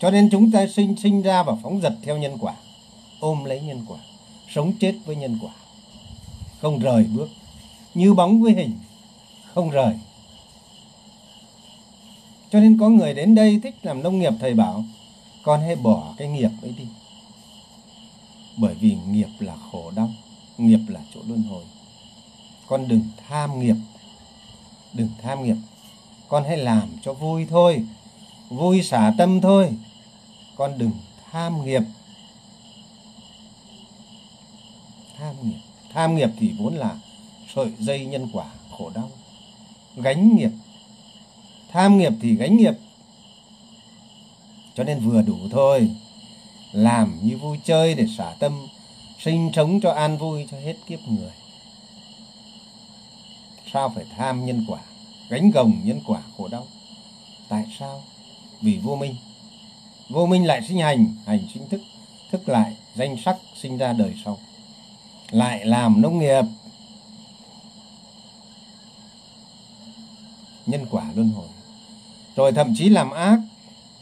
Cho nên chúng ta sinh sinh ra và phóng dật theo nhân quả. Ôm lấy nhân quả sống chết với nhân quả. Không rời bước, như bóng với hình, không rời. Cho nên có người đến đây thích làm nông nghiệp, thầy bảo, con hãy bỏ cái nghiệp ấy đi. Bởi vì nghiệp là khổ đau, nghiệp là chỗ luân hồi. Con đừng tham nghiệp, đừng tham nghiệp. Con hãy làm cho vui thôi, vui xả tâm thôi. Con đừng tham nghiệp. Tham nghiệp. Tham nghiệp thì vốn là sợi dây nhân quả khổ đau. Gánh nghiệp. Tham nghiệp thì gánh nghiệp. Cho nên vừa đủ thôi. Làm như vui chơi để xả tâm, sinh sống cho an vui cho hết kiếp người. Sao phải tham nhân quả, gánh gồng nhân quả khổ đau? Tại sao? Vì vô minh. Vô minh lại sinh hành hành sinh thức thức lại danh sắc sinh ra đời sau lại làm nông nghiệp. Nhân quả luân hồi. Rồi thậm chí làm ác,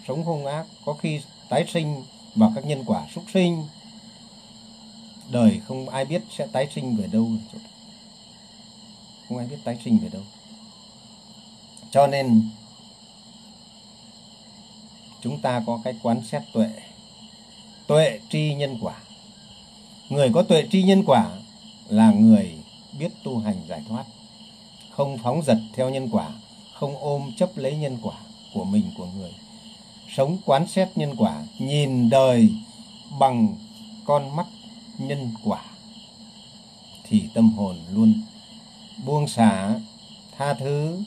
sống không ác, có khi tái sinh vào các nhân quả súc sinh. Đời không ai biết sẽ tái sinh về đâu. Không ai biết tái sinh về đâu. Cho nên, chúng ta có cái quán xét tuệ. Tuệ tri nhân quả người có tuệ tri nhân quả là người biết tu hành giải thoát, không phóng dật theo nhân quả, không ôm chấp lấy nhân quả của mình, của người. Sống quán xét nhân quả, nhìn đời bằng con mắt nhân quả, thì tâm hồn luôn buông xả, tha thứ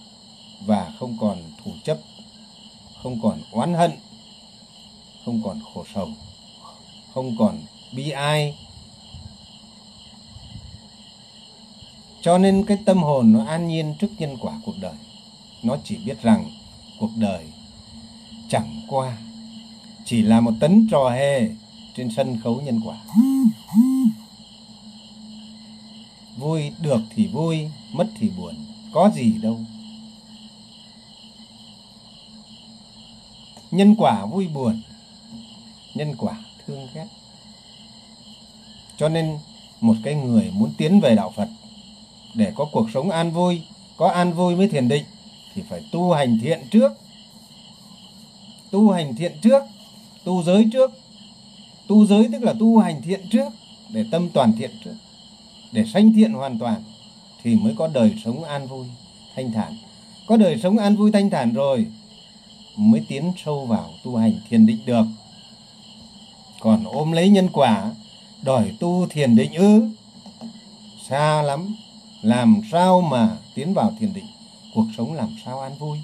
và không còn thủ chấp, không còn oán hận, không còn khổ sầu không còn bi ai. Cho nên cái tâm hồn nó an nhiên trước nhân quả cuộc đời. Nó chỉ biết rằng cuộc đời chẳng qua chỉ là một tấn trò hề trên sân khấu nhân quả. Vui được thì vui, mất thì buồn, có gì đâu. Nhân quả vui buồn, nhân quả thương ghét. Cho nên một cái người muốn tiến về đạo phật để có cuộc sống an vui, có an vui mới thiền định, thì phải tu hành thiện trước. Tu hành thiện trước, tu giới trước. Tu giới tức là tu hành thiện trước, để tâm toàn thiện trước. Để sanh thiện hoàn toàn, thì mới có đời sống an vui, thanh thản. Có đời sống an vui, thanh thản rồi, mới tiến sâu vào tu hành thiền định được. Còn ôm lấy nhân quả, đòi tu thiền định ư? Xa lắm làm sao mà tiến vào thiền định? Cuộc sống làm sao an vui?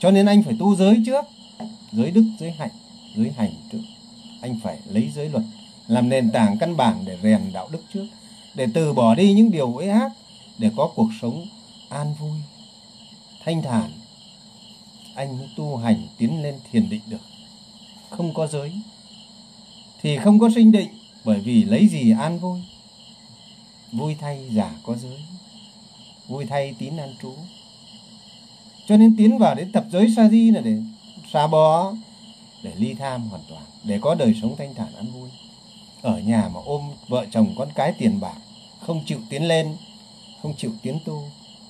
Cho nên anh phải tu giới trước. Giới đức, giới hạnh, giới hành trước. Anh phải lấy giới luật, làm nền tảng căn bản để rèn đạo đức trước. Để từ bỏ đi những điều uế ác, để có cuộc sống an vui. Thanh thản, anh mới tu hành tiến lên thiền định được. Không có giới thì không có sinh định, bởi vì lấy gì an vui? Vui thay giả có giới. Vui thay tín an trú. Cho nên tiến vào đến tập giới sa di là để xa bỏ, để ly tham hoàn toàn, để có đời sống thanh thản an vui. Ở nhà mà ôm vợ chồng con cái tiền bạc, không chịu tiến lên, không chịu tiến tu,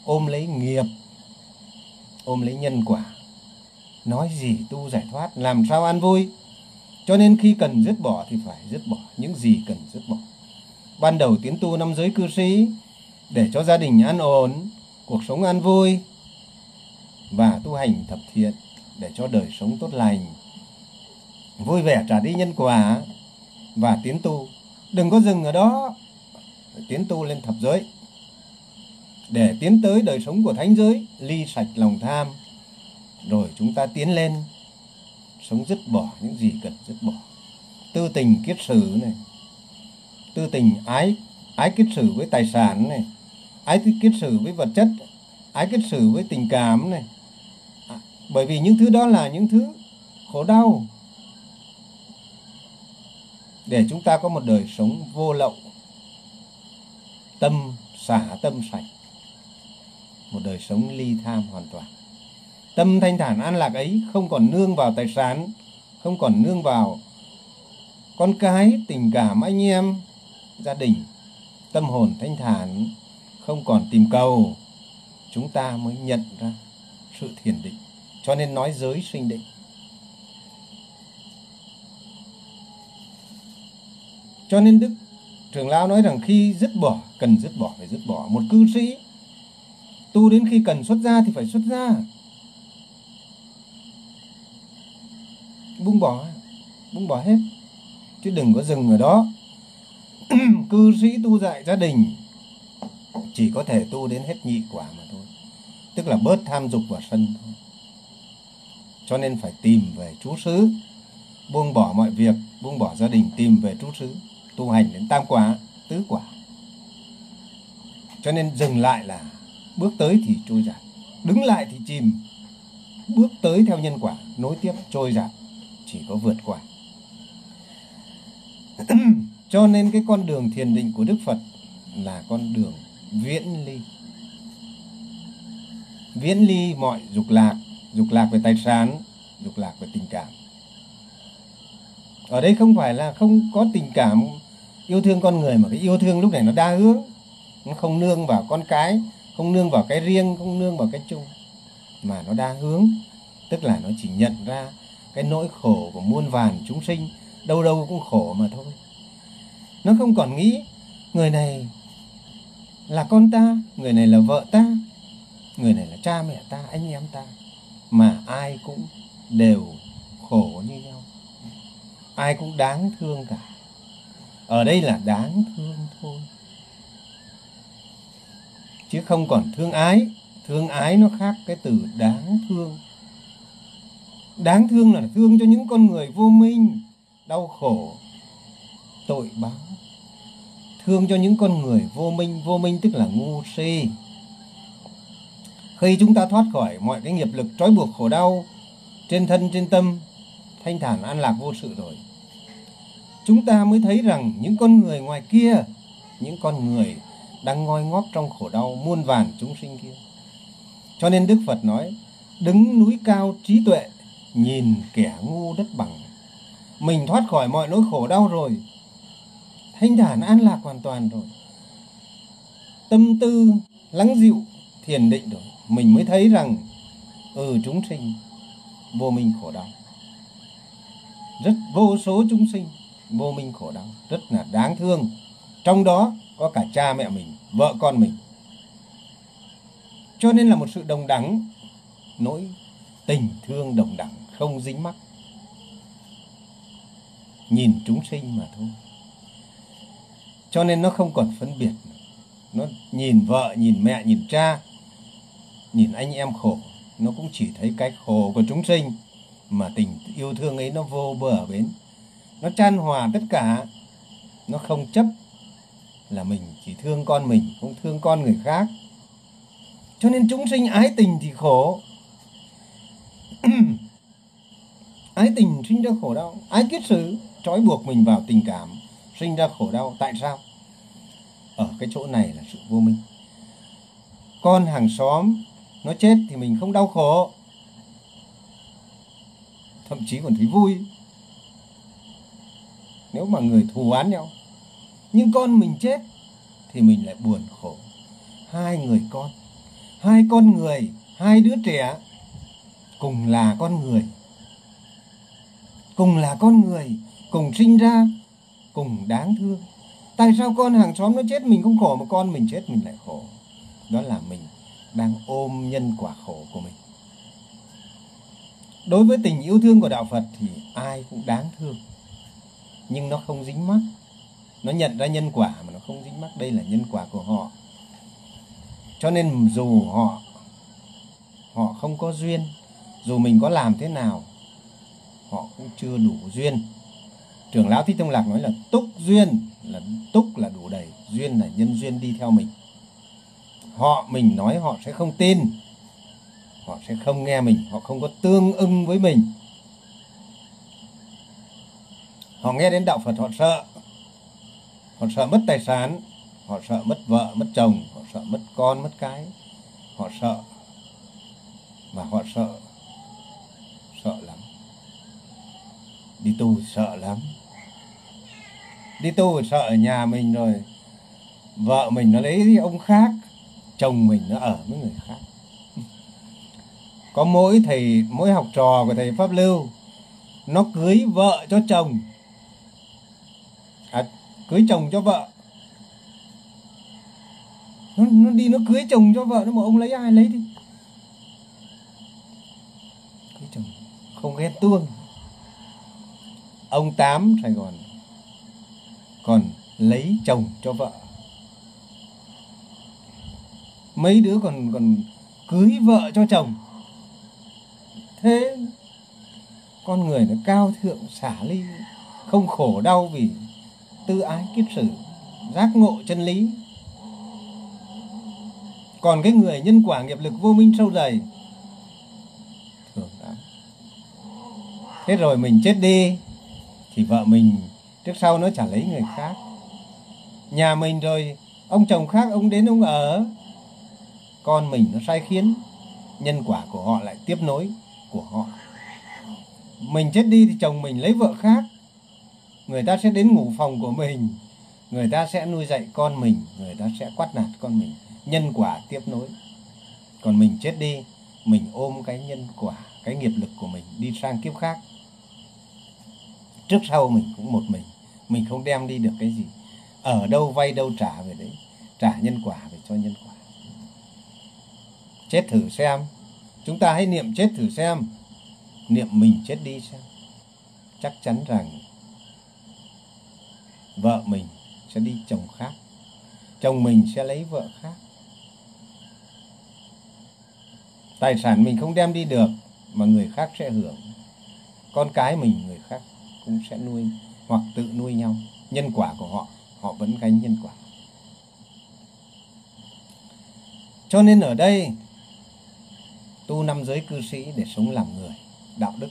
ôm lấy nghiệp, ôm lấy nhân quả. Nói gì tu giải thoát, làm sao an vui? Cho nên khi cần dứt bỏ thì phải dứt bỏ, những gì cần dứt bỏ ban đầu tiến tu năm giới cư sĩ, để cho gia đình an ổn, cuộc sống an vui, và tu hành thập thiện để cho đời sống tốt lành. Vui vẻ trả đi nhân quả và tiến tu. Đừng có dừng ở đó, tiến tu lên thập giới. Để tiến tới đời sống của thánh giới, ly sạch lòng tham, rồi chúng ta tiến lên, sống dứt bỏ những gì cần dứt bỏ. Tư tình kiết sử này tư tình ái ái kiết sử với tài sản này, ái kiết sử với vật chất, ái kiết sử với tình cảm này. À, bởi vì những thứ đó là những thứ khổ đau. Để chúng ta có một đời sống vô lậu, tâm xả tâm sạch, một đời sống ly tham hoàn toàn. Tâm thanh thản an lạc ấy không còn nương vào tài sản, không còn nương vào con cái, tình cảm anh em gia đình, tâm hồn thanh thản, không còn tìm cầu, chúng ta mới nhận ra sự thiền định. Cho nên nói giới sinh định. Cho nên đức trưởng lão nói rằng khi dứt bỏ, cần dứt bỏ, phải dứt bỏ. Một cư sĩ tu đến khi cần xuất gia thì phải xuất gia. Buông bỏ buông bỏ hết, chứ đừng có dừng ở đó cư sĩ tu dạy gia đình chỉ có thể tu đến hết nhị quả mà thôi. Tức là bớt tham dục và sân thôi. Cho nên phải tìm về chú xứ buông bỏ mọi việc buông bỏ gia đình tìm về chú xứ tu hành đến tam quả tứ quả. Cho nên dừng lại là bước tới thì trôi giạt đứng lại thì chìm. Bước tới theo nhân quả nối tiếp trôi giạt chỉ có vượt qua cho nên cái con đường thiền định của đức phật là con đường viễn ly. Viễn ly mọi dục lạc dục lạc về tài sản, dục lạc về tình cảm. Ở đây không phải là không có tình cảm yêu thương con người, mà cái yêu thương lúc này nó đa hướng. Nó không nương vào con cái, không nương vào cái riêng, không nương vào cái chung, mà nó đa hướng. Tức là nó chỉ nhận ra cái nỗi khổ của muôn vàn chúng sinh, đâu đâu cũng khổ mà thôi nó không còn nghĩ, người này là con ta, người này là vợ ta, người này là cha mẹ ta, anh em ta, mà ai cũng đều khổ như nhau. Ai cũng đáng thương cả. Ở đây là đáng thương thôi. Chứ không còn thương ái. Thương ái nó khác cái từ đáng thương. Đáng thương là thương cho những con người vô minh, đau khổ, tội báo thương cho những con người vô minh vô minh tức là ngu si. Khi chúng ta thoát khỏi mọi cái nghiệp lực trói buộc, khổ đau trên thân, trên tâm, thanh thản, an lạc, vô sự rồi, chúng ta mới thấy rằng những con người ngoài kia, những con người đang ngoi ngóp trong khổ đau muôn vàn chúng sinh kia. Cho nên đức phật nói, đứng núi cao trí tuệ, nhìn kẻ ngu đất bằng. Mình thoát khỏi mọi nỗi khổ đau rồi thanh thản an lạc hoàn toàn rồi. Tâm tư lắng dịu, thiền định rồi. Mình mới thấy rằng ừ chúng sinh vô minh khổ đau. Rất vô số chúng sinh vô minh khổ đau, rất là đáng thương. Trong đó có cả cha mẹ mình, vợ con mình. Cho nên là một sự đồng đẳng, nỗi tình thương đồng đẳng không dính mắc. Nhìn chúng sinh mà thôi cho nên nó không còn phân biệt. Nó nhìn vợ, nhìn mẹ, nhìn cha, nhìn anh em khổ. Nó cũng chỉ thấy cái khổ của chúng sinh mà tình yêu thương ấy nó vô bờ bến. Nó chan hòa tất cả. Nó không chấp là mình chỉ thương con mình, không thương con người khác. Cho nên chúng sinh ái tình thì khổ. Ái tình sinh ra khổ đau. Ái kiết sử trói buộc mình vào tình cảm sinh ra khổ đau, tại sao? Ở cái chỗ này là sự vô minh. Con hàng xóm nó chết thì mình không đau khổ. Thậm chí còn thấy vui. Nếu mà người thù oán nhau, nhưng con mình chết thì mình lại buồn khổ. Hai người con, hai con người, hai đứa trẻ cùng là con người. Cùng là con người, cùng sinh ra cùng đáng thương. Tại sao con hàng xóm nó chết mình không khổ mà con mình chết mình lại khổ? Đó là mình đang ôm nhân quả khổ của mình. Đối với tình yêu thương của đạo phật thì ai cũng đáng thương, nhưng nó không dính mắc. Nó nhận ra nhân quả mà nó không dính mắc. Đây là nhân quả của họ. Cho nên dù họ họ không có duyên, dù mình có làm thế nào, họ cũng chưa đủ duyên trưởng lão thích tông lạc nói là túc duyên, là túc là đủ đầy, duyên là nhân duyên đi theo mình. Họ mình nói họ sẽ không tin, họ sẽ không nghe mình, họ không có tương ưng với mình. Họ nghe đến đạo phật, họ sợ. Họ sợ mất tài sản, họ sợ mất vợ, mất chồng, họ sợ mất con, mất cái. Họ sợ và họ sợ sợ lắm. Đi tu sợ lắm đi tu sợ ở nhà mình rồi vợ mình nó lấy ông khác chồng mình nó ở với người khác. Có mỗi thầy mỗi học trò của thầy pháp lưu nó cưới vợ cho chồng. À, cưới chồng cho vợ. Nó, nó đi nó cưới chồng cho vợ nó mà ông lấy ai lấy đi. Cưới chồng không ghen tuông. Ông tám sài gòn còn lấy chồng cho vợ. Mấy đứa còn còn cưới vợ cho chồng. Thế con người nó cao thượng, xả ly, không khổ đau vì tư ái kiếp sử, giác ngộ chân lý. Còn cái người nhân quả nghiệp lực vô minh sâu dày, thường lắm thế rồi mình chết đi, thì vợ mình trước sau nó chả lấy người khác. Nhà mình rồi, ông chồng khác ông đến ông ở. Con mình nó sai khiến, nhân quả của họ lại tiếp nối của họ. Mình chết đi thì chồng mình lấy vợ khác. Người ta sẽ đến ngủ phòng của mình, người ta sẽ nuôi dạy con mình, người ta sẽ quát nạt con mình. Nhân quả tiếp nối. Còn mình chết đi, mình ôm cái nhân quả, cái nghiệp lực của mình đi sang kiếp khác. Trước sau mình cũng một mình mình không đem đi được cái gì. Ở đâu vay đâu trả về đấy. Trả nhân quả về cho nhân quả. Chết thử xem. Chúng ta hãy niệm chết thử xem. Niệm mình chết đi xem. Chắc chắn rằng vợ mình sẽ đi chồng khác. Chồng mình sẽ lấy vợ khác. Tài sản mình không đem đi được mà người khác sẽ hưởng. Con cái mình người khác cũng sẽ nuôi hoặc tự nuôi nhau. Nhân quả của họ họ vẫn gánh nhân quả. Cho nên ở đây, tu năm giới cư sĩ để sống làm người, đạo đức.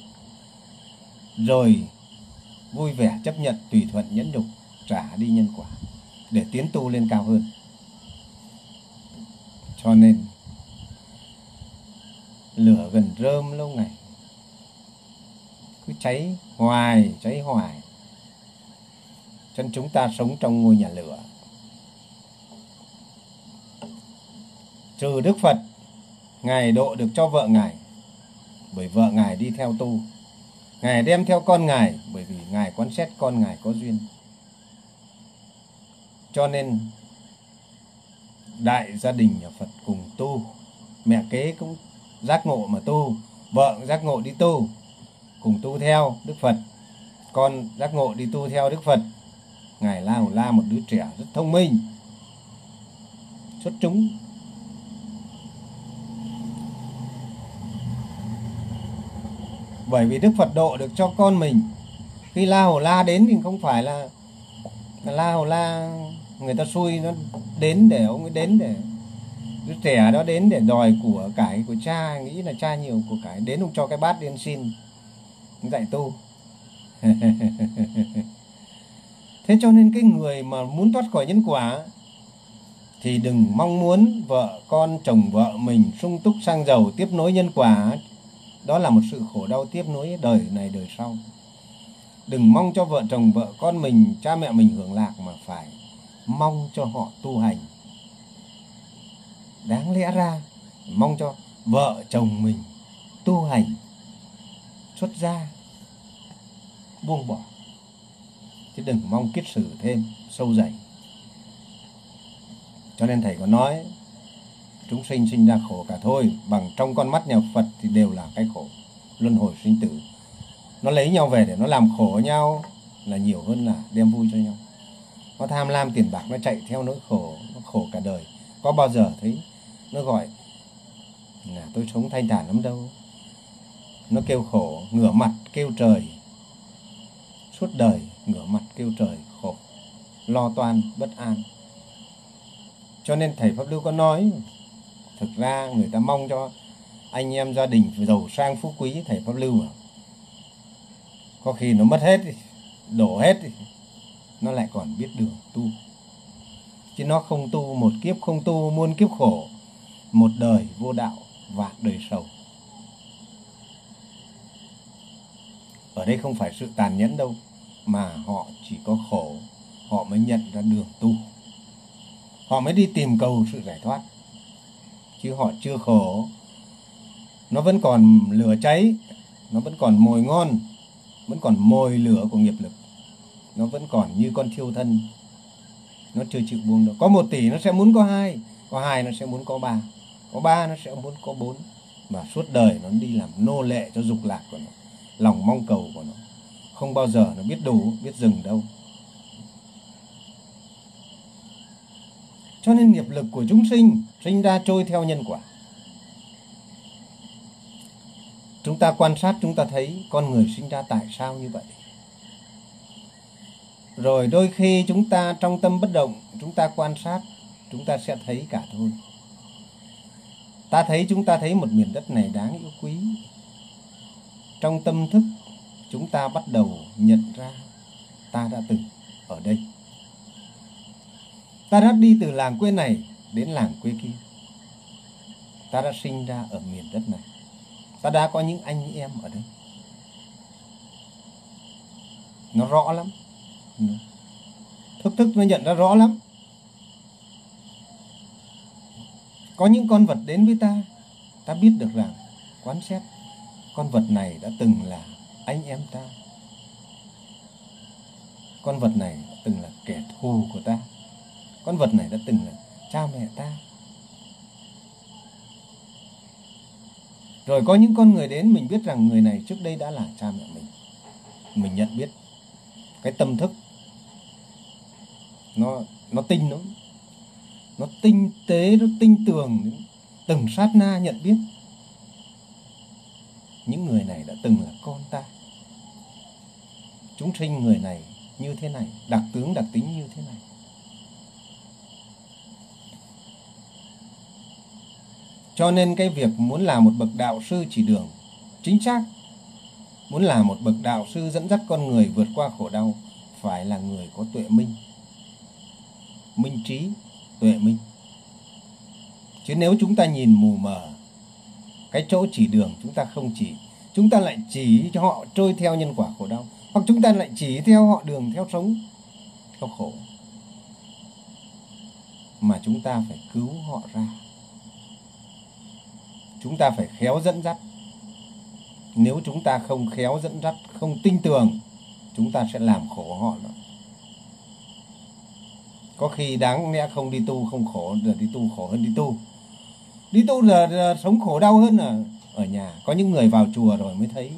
Rồi, vui vẻ chấp nhận tùy thuận nhẫn nhục, trả đi nhân quả, để tiến tu lên cao hơn. Cho nên, lửa gần rơm lâu ngày. Cứ cháy hoài cháy hoài cho nên chúng ta sống trong ngôi nhà lửa. Trừ đức phật, ngài độ được cho vợ ngài, bởi vợ ngài đi theo tu. Ngài đem theo con ngài, bởi vì ngài quan xét con ngài có duyên. Cho nên, đại gia đình nhà phật cùng tu, mẹ kế cũng giác ngộ mà tu, vợ giác ngộ đi tu, cùng tu theo đức phật, con giác ngộ đi tu theo đức phật ngài la hầu la, một đứa trẻ rất thông minh, xuất chúng. Bởi vì đức phật độ được cho con mình, khi la hầu la đến thì không phải là la hầu la người ta xui nó đến để, ông ấy đến để, đứa trẻ đó đến để đòi của cải của cha, nghĩ là cha nhiều của cải, đến ông cho cái bát điên xin, dạy tu. thế cho nên cái người mà muốn thoát khỏi nhân quả thì đừng mong muốn vợ con, chồng vợ mình sung túc sang giàu tiếp nối nhân quả. Đó là một sự khổ đau tiếp nối đời này đời sau. Đừng mong cho vợ chồng vợ con mình, cha mẹ mình hưởng lạc mà phải mong cho họ tu hành. Đáng lẽ ra, mong cho vợ chồng mình tu hành, xuất gia, buông bỏ chứ đừng mong kiết sử thêm, sâu dày. Cho nên thầy có nói, chúng sinh sinh ra khổ cả thôi, bằng trong con mắt nhà Phật thì đều là cái khổ, luân hồi sinh tử. Nó lấy nhau về để nó làm khổ nhau là nhiều hơn là đem vui cho nhau. Nó tham lam tiền bạc, nó chạy theo nỗi khổ, nó khổ cả đời. Có bao giờ thấy, nó gọi là tôi sống thanh thản lắm đâu. Nó kêu khổ, ngửa mặt, kêu trời, suốt đời ngửa mặt kêu trời, khổ, lo toan, bất an. Cho nên thầy pháp lưu có nói, thực ra người ta mong cho anh em gia đình giàu sang phú quý, thầy pháp lưu à có khi nó mất hết đổ hết nó lại còn biết đường tu. Chứ nó không tu một kiếp không tu, muôn kiếp khổ, một đời vô đạo vạn đời sầu. Ở đây không phải sự tàn nhẫn đâu mà họ chỉ có khổ, họ mới nhận ra đường tu. Họ mới đi tìm cầu sự giải thoát. Chứ họ chưa khổ, nó vẫn còn lửa cháy, nó vẫn còn mồi ngon, vẫn còn mồi lửa của nghiệp lực. Nó vẫn còn như con thiêu thân. Nó chưa chịu buông được. Có một tỷ nó sẽ muốn có hai có hai nó sẽ muốn có ba có ba nó sẽ muốn có bốn. Và suốt đời nó đi làm nô lệ cho dục lạc của nó, lòng mong cầu của nó không bao giờ nó biết đủ, biết dừng đâu. Cho nên nghiệp lực của chúng sinh sinh ra trôi theo nhân quả. Chúng ta quan sát, chúng ta thấy con người sinh ra tại sao như vậy. Rồi đôi khi chúng ta trong tâm bất động, chúng ta quan sát, chúng ta sẽ thấy cả thôi. Ta thấy, chúng ta thấy một miền đất này đáng yêu quý. Trong tâm thức chúng ta bắt đầu nhận ra ta đã từng ở đây. Ta đã đi từ làng quê này đến làng quê kia. Ta đã sinh ra ở miền đất này. Ta đã có những anh em ở đây. Nó rõ lắm. Thức thức nó nhận ra rõ lắm. Có những con vật đến với ta. Ta biết được rằng quán xét con vật này đã từng là anh em ta. Con vật này từng là kẻ thù của ta. Con vật này đã từng là cha mẹ ta. Rồi có những con người đến mình biết rằng người này trước đây đã là cha mẹ mình. Mình nhận biết cái tâm thức. Nó nó tinh lắm. Nó tinh tế, nó tinh tường. Từng sát na nhận biết. Những người này đã từng là con ta chúng sinh người này như thế này, đặc tướng đặc tính như thế này. Cho nên cái việc muốn là một bậc đạo sư chỉ đường chính xác, muốn là một bậc đạo sư dẫn dắt con người vượt qua khổ đau phải là người có tuệ minh. Minh trí, tuệ minh. Chứ nếu chúng ta nhìn mù mờ, cái chỗ chỉ đường chúng ta không chỉ, chúng ta lại chỉ cho họ trôi theo nhân quả khổ đau hoặc chúng ta lại chỉ theo họ đường theo sống theo khổ. Mà chúng ta phải cứu họ ra. Chúng ta phải khéo dẫn dắt. Nếu chúng ta không khéo dẫn dắt không tin tưởng chúng ta sẽ làm khổ họ đó. Có khi đáng lẽ không đi tu không khổ giờ đi tu khổ hơn đi tu. Đi tu giờ, giờ sống khổ đau hơn là ở nhà. Có những người vào chùa rồi mới thấy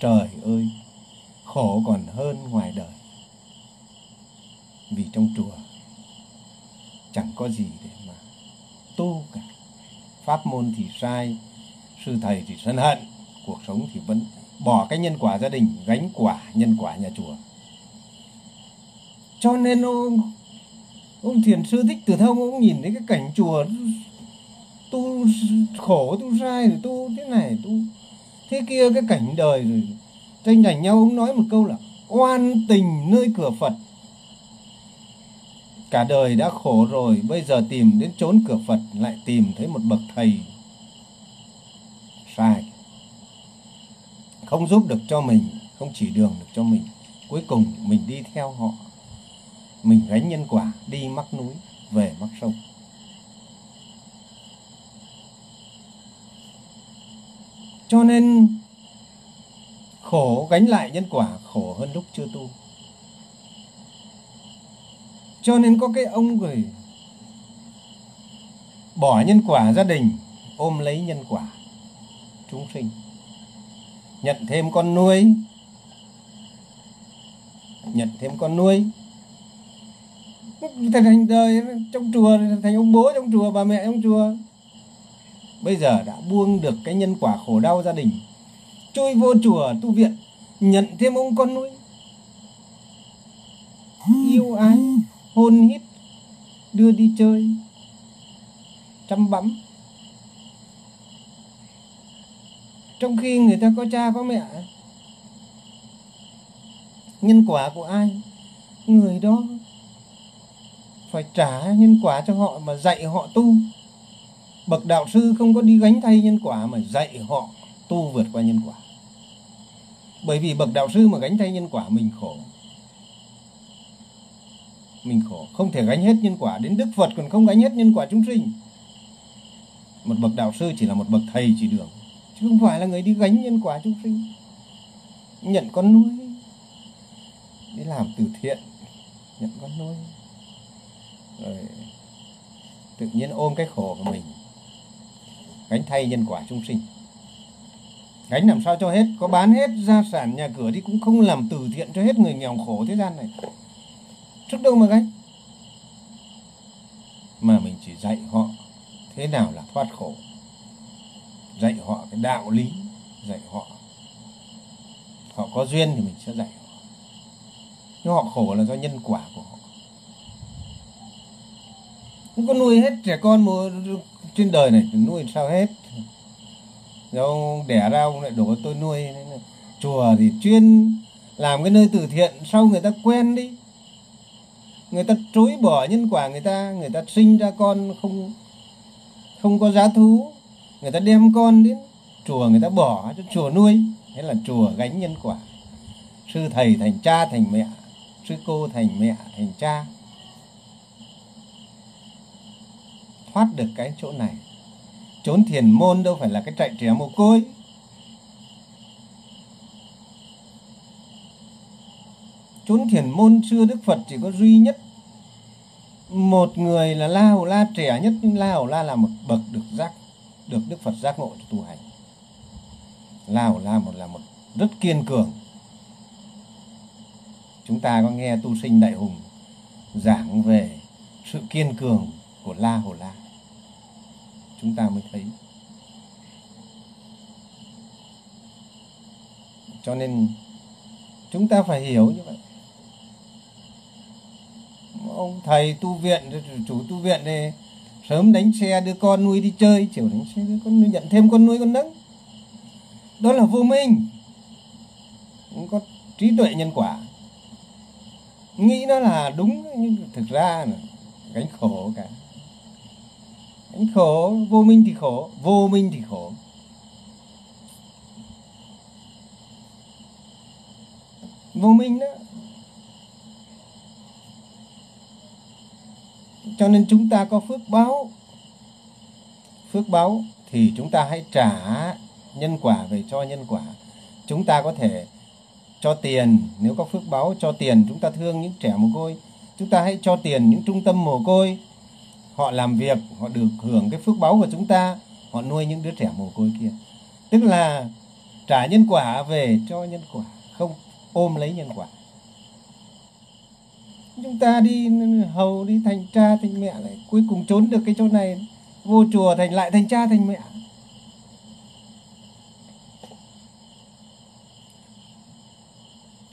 trời ơi khổ còn hơn ngoài đời. Vì trong chùa chẳng có gì để mà tu cả. Pháp môn thì sai sư thầy thì sân hận cuộc sống thì vẫn bỏ cái nhân quả gia đình gánh quả nhân quả nhà chùa. Cho nên ông, ông thiền sư thích từ thông ông nhìn thấy cái cảnh chùa tu khổ tu sai rồi tu thế này tu thế kia cái cảnh đời rồi tranh giành nhau ông nói một câu là, oan tình nơi cửa phật. Cả đời đã khổ rồi, bây giờ tìm đến chốn cửa phật lại tìm thấy một bậc thầy. Sai. Không giúp được cho mình, không chỉ đường được cho mình, cuối cùng mình đi theo họ. Mình gánh nhân quả, đi mắc núi, về mắc sông. Cho nên khổ gánh lại nhân quả khổ hơn lúc chưa tu. Cho nên có cái ông người bỏ nhân quả gia đình, ôm lấy nhân quả, chúng sinh. Nhận thêm con nuôi, nhận thêm con nuôi. Thành đời trong chùa, thành ông bố trong chùa, bà mẹ trong chùa. Bây giờ đã buông được cái nhân quả khổ đau gia đình trôi vô chùa tu viện, nhận thêm ông con nuôi. Yêu ái, hôn hít, đưa đi chơi, chăm bẵm. Trong khi người ta có cha có mẹ, nhân quả của ai? Người đó phải trả nhân quả cho họ mà dạy họ tu. Bậc đạo sư không có đi gánh thay nhân quả mà dạy họ tu vượt qua nhân quả bởi vì bậc đạo sư mà gánh thay nhân quả mình khổ. Mình khổ. Không thể gánh hết nhân quả. Đến đức phật còn không gánh hết nhân quả chúng sinh. Một bậc đạo sư chỉ là một bậc thầy chỉ đường chứ không phải là người đi gánh nhân quả chúng sinh. Nhận con nuôi. Đi làm từ thiện. Nhận con nuôi. Rồi tự nhiên ôm cái khổ của mình. Gánh thay nhân quả chúng sinh gánh làm sao cho hết? Có bán hết gia sản nhà cửa đi cũng không làm từ thiện cho hết người nghèo khổ thế gian này. Trước đâu mà gánh mà mình chỉ dạy họ thế nào là thoát khổ. Dạy họ cái đạo lý, dạy họ. Họ có duyên thì mình sẽ dạy họ. Nhưng họ khổ là do nhân quả của họ. Không có nuôi hết trẻ con trên đời này nuôi sao hết? Rồi đẻ ra ông lại đổ tôi nuôi. Chùa thì chuyên làm cái nơi từ thiện, sau người ta quen đi. Người ta chối bỏ nhân quả người ta người ta sinh ra con không không có giá thú. Người ta đem con đến, chùa người ta bỏ cho chùa nuôi. Thế là chùa gánh nhân quả. Sư thầy thành cha thành mẹ, sư cô thành mẹ thành cha. Thoát được cái chỗ này trốn thiền môn đâu phải là cái trại trẻ mồ côi. Trốn thiền môn xưa đức phật chỉ có duy nhất một người là la hầu la trẻ nhất, nhưng la hầu la là một bậc được giác, được đức phật giác ngộ cho tu hành. La hầu la một là một rất kiên cường. Chúng ta có nghe tu sinh đại hùng giảng về sự kiên cường của la hầu la chúng ta mới thấy. Cho nên chúng ta phải hiểu như vậy. Ông thầy tu viện, chủ tu viện này sớm đánh xe đưa con nuôi đi chơi, chiều đánh xe đưa con nuôi, nhận thêm con nuôi con nấng. Đó là vô minh. Không có trí tuệ nhân quả. Nghĩ nó là đúng, nhưng thực ra là gánh khổ cả khổ, vô minh thì khổ, vô minh thì khổ. Vô minh đó. Cho nên chúng ta có phước báo. Phước báo thì chúng ta hãy trả nhân quả về cho nhân quả. Chúng ta có thể cho tiền. Nếu có phước báo cho tiền, chúng ta thương những trẻ mồ côi. Chúng ta hãy cho tiền những trung tâm mồ côi họ làm việc, họ được hưởng cái phước báo của chúng ta, họ nuôi những đứa trẻ mồ côi kia. Tức là trả nhân quả về cho nhân quả, không ôm lấy nhân quả. Chúng ta đi hầu đi thành cha thành mẹ lại, cuối cùng trốn được cái chỗ này. Vô chùa thành lại thành cha thành mẹ.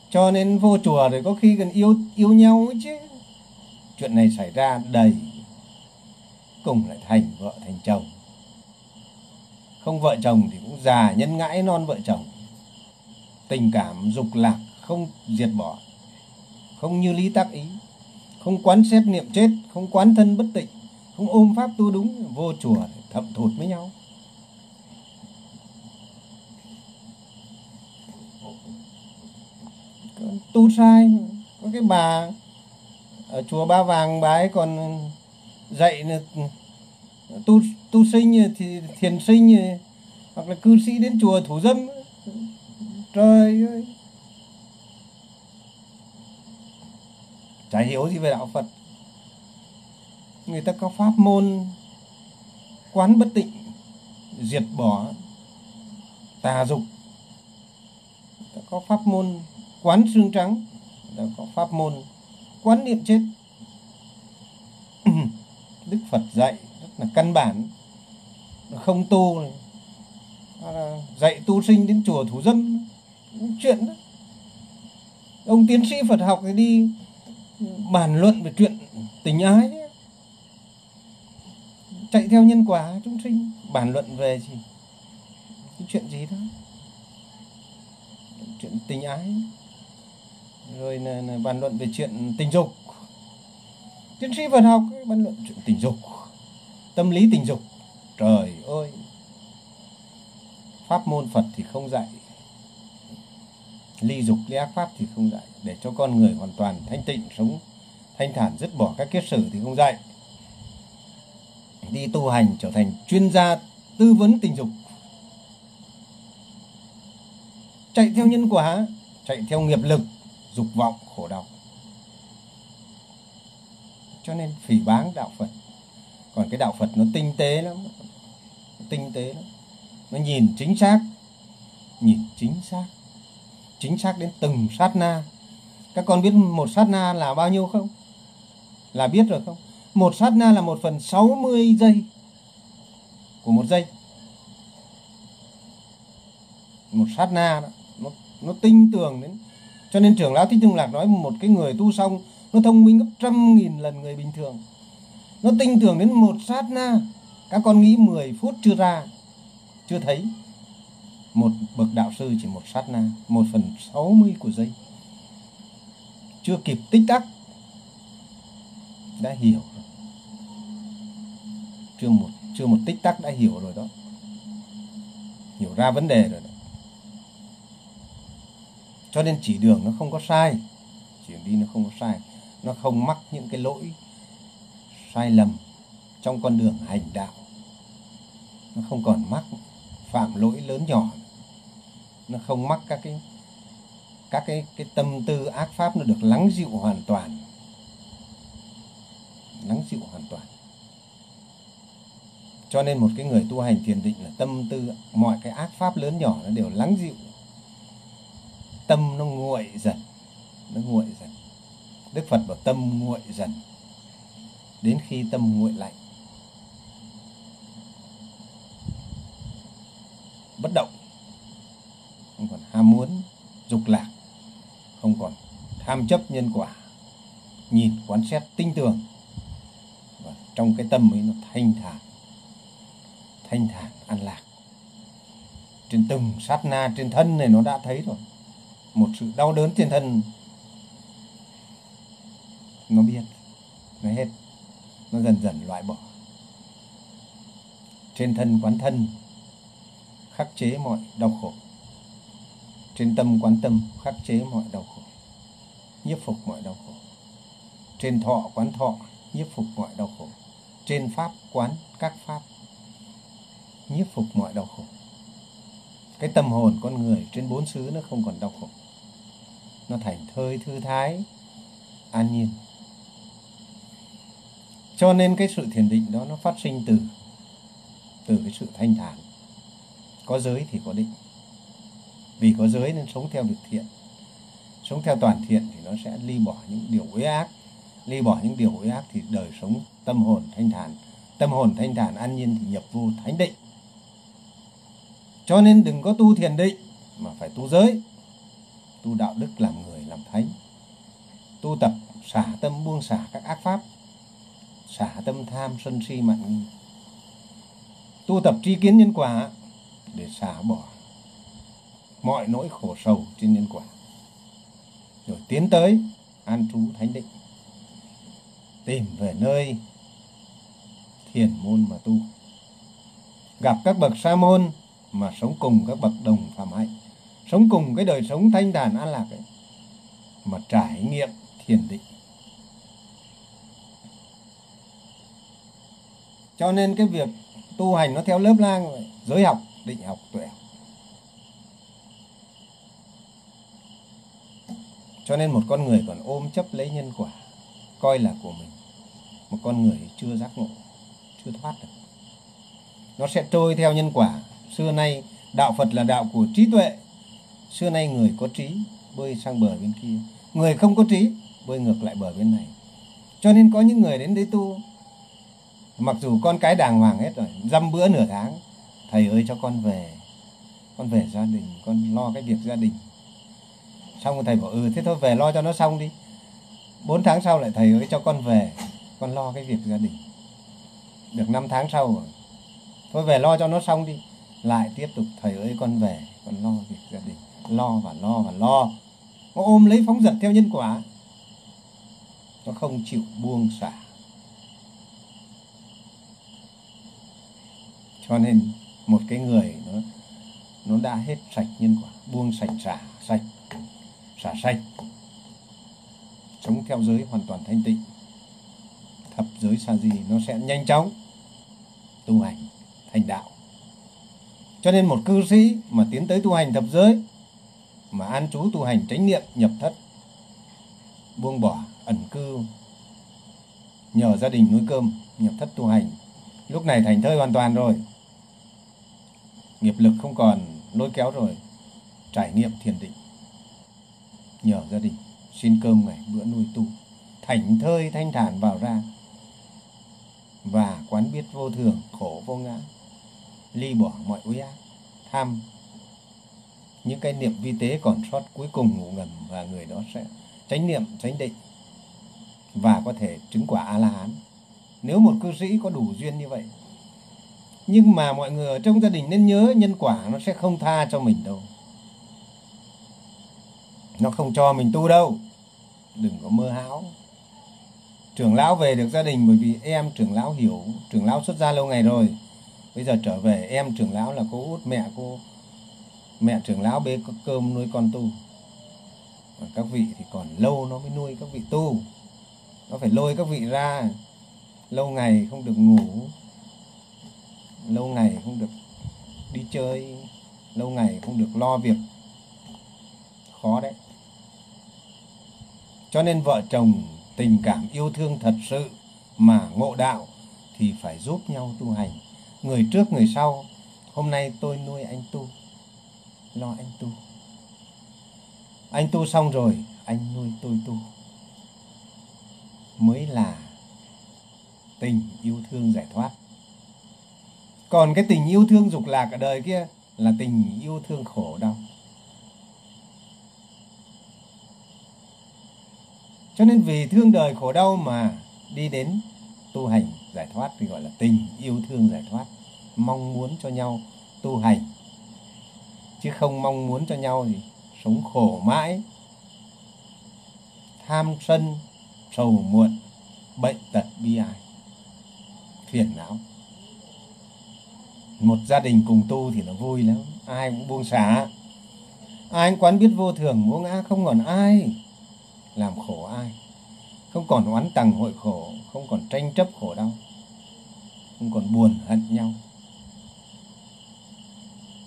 Cho nên vô chùa rồi có khi cần yêu yêu nhau ấy chứ. Chuyện này xảy ra đầy cùng lại thành vợ thành chồng. Không vợ chồng thì cũng già nhân ngãi non vợ chồng. Tình cảm dục lạc không diệt bỏ, không như lý tác ý. Không quán xét niệm chết, không quán thân bất tịnh, không ôm pháp tu đúng, vô chùa thậm thụt với nhau. Tu sai, có cái bà ở chùa ba vàng, bà ấy còn dạy là tu tu sinh thì thiền sinh hoặc là cư sĩ đến chùa thủ dâm. Trời ơi. Chả hiểu gì về đạo Phật. Người ta có pháp môn quán bất tịnh, diệt bỏ, tà dục. Người ta có pháp môn quán xương trắng người ta có pháp môn quán niệm chết. Đức Phật dạy rất là căn bản. Không tu này. dạy tu sinh đến chùa thủ dâm chuyện đó. Ông tiến sĩ Phật học thì đi bàn luận về chuyện tình ái đấy. chạy theo nhân quả chúng sinh bàn luận về gì? Cái chuyện gì đó. Chuyện tình ái. Rồi là, là bàn luận về chuyện tình dục tiến sĩ vật học bàn luận chuyện tình dục, tâm lý tình dục. Trời ơi, pháp môn Phật thì không dạy, ly dục, ly ác pháp thì không dạy. Để cho con người hoàn toàn thanh tịnh sống, thanh thản, dứt bỏ các kiết sử thì không dạy. Đi tu hành trở thành chuyên gia tư vấn tình dục. Chạy theo nhân quả, chạy theo nghiệp lực, dục vọng, khổ đau cho nên phỉ báng đạo phật. Còn cái đạo phật nó tinh tế lắm tinh tế lắm. Nó nhìn chính xác nhìn chính xác chính xác đến từng sát na. Các con biết một sát na là bao nhiêu không? Là biết rồi không? Một sát na là một phần 60 giây của một giây. Một sát na đó, nó nó tinh tường đến. Cho nên trưởng lão thích trung lạc nói một cái người tu xong nó thông minh gấp trăm nghìn lần người bình thường. Nó tinh tưởng đến một sát na. Các con nghĩ 10 phút chưa ra. Chưa thấy. Một bậc đạo sư chỉ một sát na, một phần sáu mươi của giây. Chưa kịp tích tắc, đã hiểu rồi. chưa một chưa một tích tắc đã hiểu rồi đó. Hiểu ra vấn đề rồi đó. Cho nên chỉ đường nó không có sai. Chỉ đi nó không có sai nó không mắc những cái lỗi sai lầm trong con đường hành đạo. Nó không còn mắc phạm lỗi lớn nhỏ. Nó không mắc các cái các cái cái tâm tư ác pháp nó được lắng dịu hoàn toàn. Lắng dịu hoàn toàn. Cho nên một cái người tu hành thiền định là tâm tư, mọi cái ác pháp lớn nhỏ nó đều lắng dịu. Tâm nó nguội dần, nó nguội dần đức phật bảo tâm nguội dần. Đến khi tâm nguội lạnh, bất động, không còn ham muốn, dục lạc, không còn tham chấp nhân quả, nhìn, quán xét tinh tường và trong cái tâm ấy nó thanh thản thanh thản, an lạc. Trên từng sát na trên thân này nó đã thấy rồi. Một sự đau đớn trên thân nó biết. Nó hết. Nó dần dần loại bỏ. Trên thân quán thân, khắc chế mọi đau khổ. Trên tâm quán tâm, khắc chế mọi đau khổ. Nhiếp phục mọi đau khổ. Trên thọ quán thọ, nhiếp phục mọi đau khổ. Trên pháp quán các pháp, nhiếp phục mọi đau khổ. Cái tâm hồn con người trên bốn xứ nó không còn đau khổ. Nó thành thơi thư thái, an nhiên cho nên cái sự thiền định đó nó phát sinh từ từ cái sự thanh thản. Có giới thì có định. Vì có giới nên sống theo được thiện. Sống theo toàn thiện thì nó sẽ ly bỏ những điều uế ác. Ly bỏ những điều uế ác thì đời sống tâm hồn thanh thản. Tâm hồn thanh thản an nhiên thì nhập vô thánh định. Cho nên đừng có tu thiền định mà phải tu giới. Tu đạo đức làm người, làm thánh. Tu tập, xả tâm, buông xả các ác pháp xả tâm tham sân si mạn nghi. Tu tập tri kiến nhân quả để xả bỏ mọi nỗi khổ sầu trên nhân quả. Rồi tiến tới an trú thánh định. Tìm về nơi thiền môn mà tu. Gặp các bậc sa môn mà sống cùng các bậc đồng phạm hạnh sống cùng cái đời sống thanh thản an lạc ấy, mà trải nghiệm thiền định. Cho nên cái việc tu hành nó theo lớp lang giới học, định học, tuệ học. Cho nên một con người còn ôm chấp lấy nhân quả, coi là của mình. Một con người chưa giác ngộ, chưa thoát được. Nó sẽ trôi theo nhân quả. Xưa nay, đạo phật là đạo của trí tuệ. Xưa nay người có trí bơi sang bờ bên kia. Người không có trí bơi ngược lại bờ bên này. Cho nên có những người đến đây tu mặc dù con cái đàng hoàng hết rồi, dăm bữa nửa tháng, thầy ơi cho con về. Con về gia đình, con lo cái việc gia đình. Xong rồi thầy bảo ừ thế thôi về lo cho nó xong đi. Bốn tháng sau lại thầy ơi cho con về, con lo cái việc gia đình. Được năm tháng sau rồi, thôi về lo cho nó xong đi. Lại tiếp tục, thầy ơi con về, con lo việc gia đình, lo và lo và lo. Nó ôm lấy phóng dật theo nhân quả. Nó không chịu buông xả. Cho nên một cái người nó nó đã hết sạch nhân quả, buông sạch xả sạch xả sạch sống theo giới hoàn toàn thanh tịnh. Thập giới xa gì nó sẽ nhanh chóng tu hành thành đạo. Cho nên một cư sĩ mà tiến tới tu hành thập giới, mà an trú tu hành chánh niệm nhập thất, buông bỏ ẩn cư, nhờ gia đình nuôi cơm nhập thất tu hành, lúc này thành thơi hoàn toàn rồi nghiệp lực không còn lôi kéo rồi, trải nghiệm thiền định. Nhờ gia đình, xin cơm ngày bữa nuôi tu. Thảnh thơi thanh thản vào ra. Và quán biết vô thường, khổ vô ngã. Ly bỏ mọi uy ác, tham. Những cái niệm vi tế còn sót cuối cùng ngủ ngầm và người đó sẽ tránh niệm, tránh định. Và có thể chứng quả a la hán nếu một cư sĩ có đủ duyên như vậy nhưng mà mọi người ở trong gia đình nên nhớ nhân quả nó sẽ không tha cho mình đâu. Nó không cho mình tu đâu. Đừng có mơ hão trưởng lão về được gia đình bởi vì em trưởng lão hiểu, trưởng lão xuất gia lâu ngày rồi. Bây giờ trở về, em trưởng lão là cô út, mẹ cô, mẹ trưởng lão bê cơm nuôi con tu. Còn các vị thì còn lâu nó mới nuôi các vị tu. Nó phải lôi các vị ra. Lâu ngày không được ngủ lâu ngày không được đi chơi, lâu ngày không được lo việc. Khó đấy. Cho nên vợ chồng tình cảm yêu thương thật sự mà ngộ đạo thì phải giúp nhau tu hành. Người trước, người sau, hôm nay tôi nuôi anh tu. Lo anh tu. Anh tu xong rồi, anh nuôi tôi tu. Mới là tình yêu thương giải thoát còn cái tình yêu thương dục lạc ở đời kia là tình yêu thương khổ đau. Cho nên vì thương đời khổ đau mà đi đến tu hành giải thoát, thì gọi là tình yêu thương giải thoát, mong muốn cho nhau tu hành. Chứ không mong muốn cho nhau thì sống khổ mãi, tham sân, sầu muộn, bệnh tật bi ai, phiền não một gia đình cùng tu thì nó vui lắm. Ai cũng buông xả. Ai cũng quán biết vô thường, vô ngã, không còn ai làm khổ ai. Không còn oán tầng hội khổ, không còn tranh chấp khổ đau. Không còn buồn hận nhau.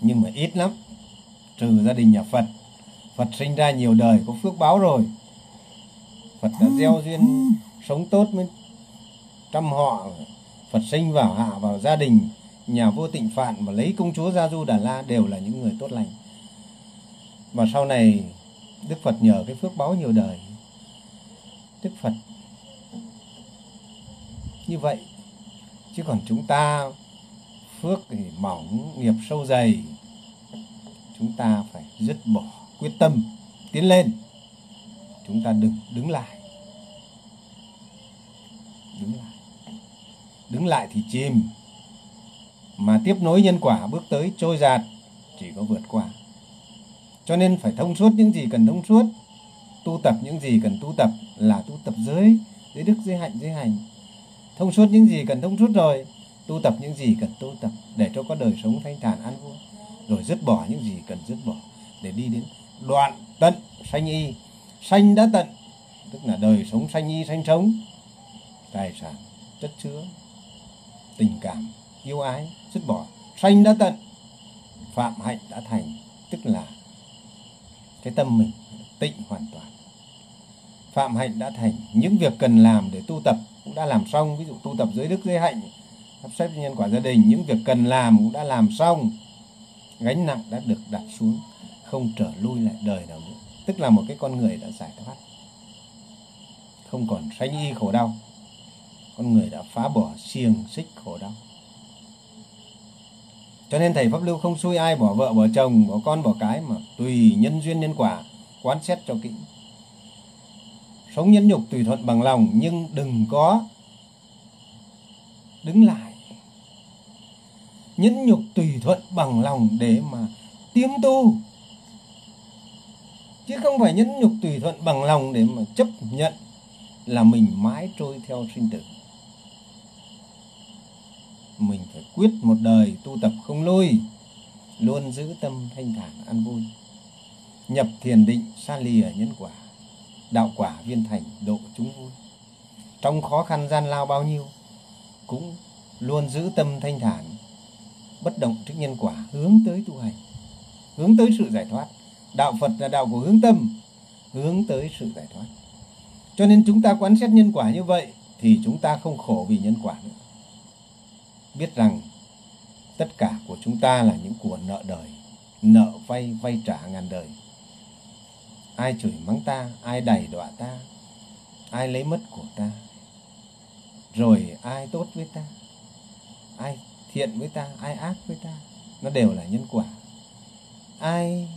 Nhưng mà ít lắm, trừ gia đình nhà Phật. Phật sinh ra nhiều đời, có phước báo rồi. Phật đã gieo duyên sống tốt với trăm họ. Phật sinh vào hạ vào gia đình nhà vua tịnh phạn mà lấy công chúa Gia Du Đà La đều là những người tốt lành. Và sau này, Đức Phật nhờ cái phước báo nhiều đời. Đức Phật, như vậy, chứ còn chúng ta phước thì mỏng, nghiệp sâu dày, chúng ta phải dứt bỏ quyết tâm tiến lên. Chúng ta đừng đứng lại. Đứng lại. Đứng lại thì chìm mà tiếp nối nhân quả bước tới trôi giạt, chỉ có vượt qua. Cho nên phải thông suốt những gì cần thông suốt, tu tập những gì cần tu tập là tu tập giới giới đức, giới hạnh, giới hành. Thông suốt những gì cần thông suốt rồi, tu tập những gì cần tu tập để cho có đời sống thanh thản an vui. Rồi dứt bỏ những gì cần dứt bỏ để đi đến đoạn tận sanh y. Sanh đã tận, tức là đời sống sanh y, sanh sống. Tài sản, chất chứa, tình cảm, yêu ái dứt bỏ, sanh đã tận. Phạm hạnh đã thành, tức là cái tâm mình tịnh hoàn toàn. Phạm hạnh đã thành, những việc cần làm để tu tập cũng đã làm xong. Ví dụ tu tập giới đức giới hạnh, sắp xếp nhân quả gia đình, những việc cần làm cũng đã làm xong. Gánh nặng đã được đặt xuống, không trở lui lại đời nào nữa. Tức là một cái con người đã giải thoát. Không còn sanh y khổ đau. Con người đã phá bỏ xiềng xích khổ đau cho nên thầy pháp lưu không xui ai bỏ vợ, bỏ chồng, bỏ con, bỏ cái mà tùy nhân duyên nhân quả, quán xét cho kỹ. Sống nhẫn nhục tùy thuận bằng lòng, nhưng đừng có đứng lại. Nhẫn nhục tùy thuận bằng lòng để mà tiêm tu. Chứ không phải nhẫn nhục tùy thuận bằng lòng để mà chấp nhận là mình mãi trôi theo sinh tử mình phải quyết một đời tu tập không lôi, luôn giữ tâm thanh thản an vui. Nhập thiền định xa lìa nhân quả đạo quả viên thành độ chúng vui. Trong khó khăn gian lao bao nhiêu cũng luôn giữ tâm thanh thản bất động trước nhân quả hướng tới tu hành hướng tới sự giải thoát. Đạo phật là đạo của hướng tâm hướng tới sự giải thoát. Cho nên chúng ta quán xét nhân quả như vậy thì chúng ta không khổ vì nhân quả nữa biết rằng tất cả của chúng ta là những của nợ đời, nợ vay vay trả ngàn đời. Ai chửi mắng ta, ai đày đọa ta, ai lấy mất của ta, rồi ai tốt với ta, ai thiện với ta, ai ác với ta, nó đều là nhân quả. Ai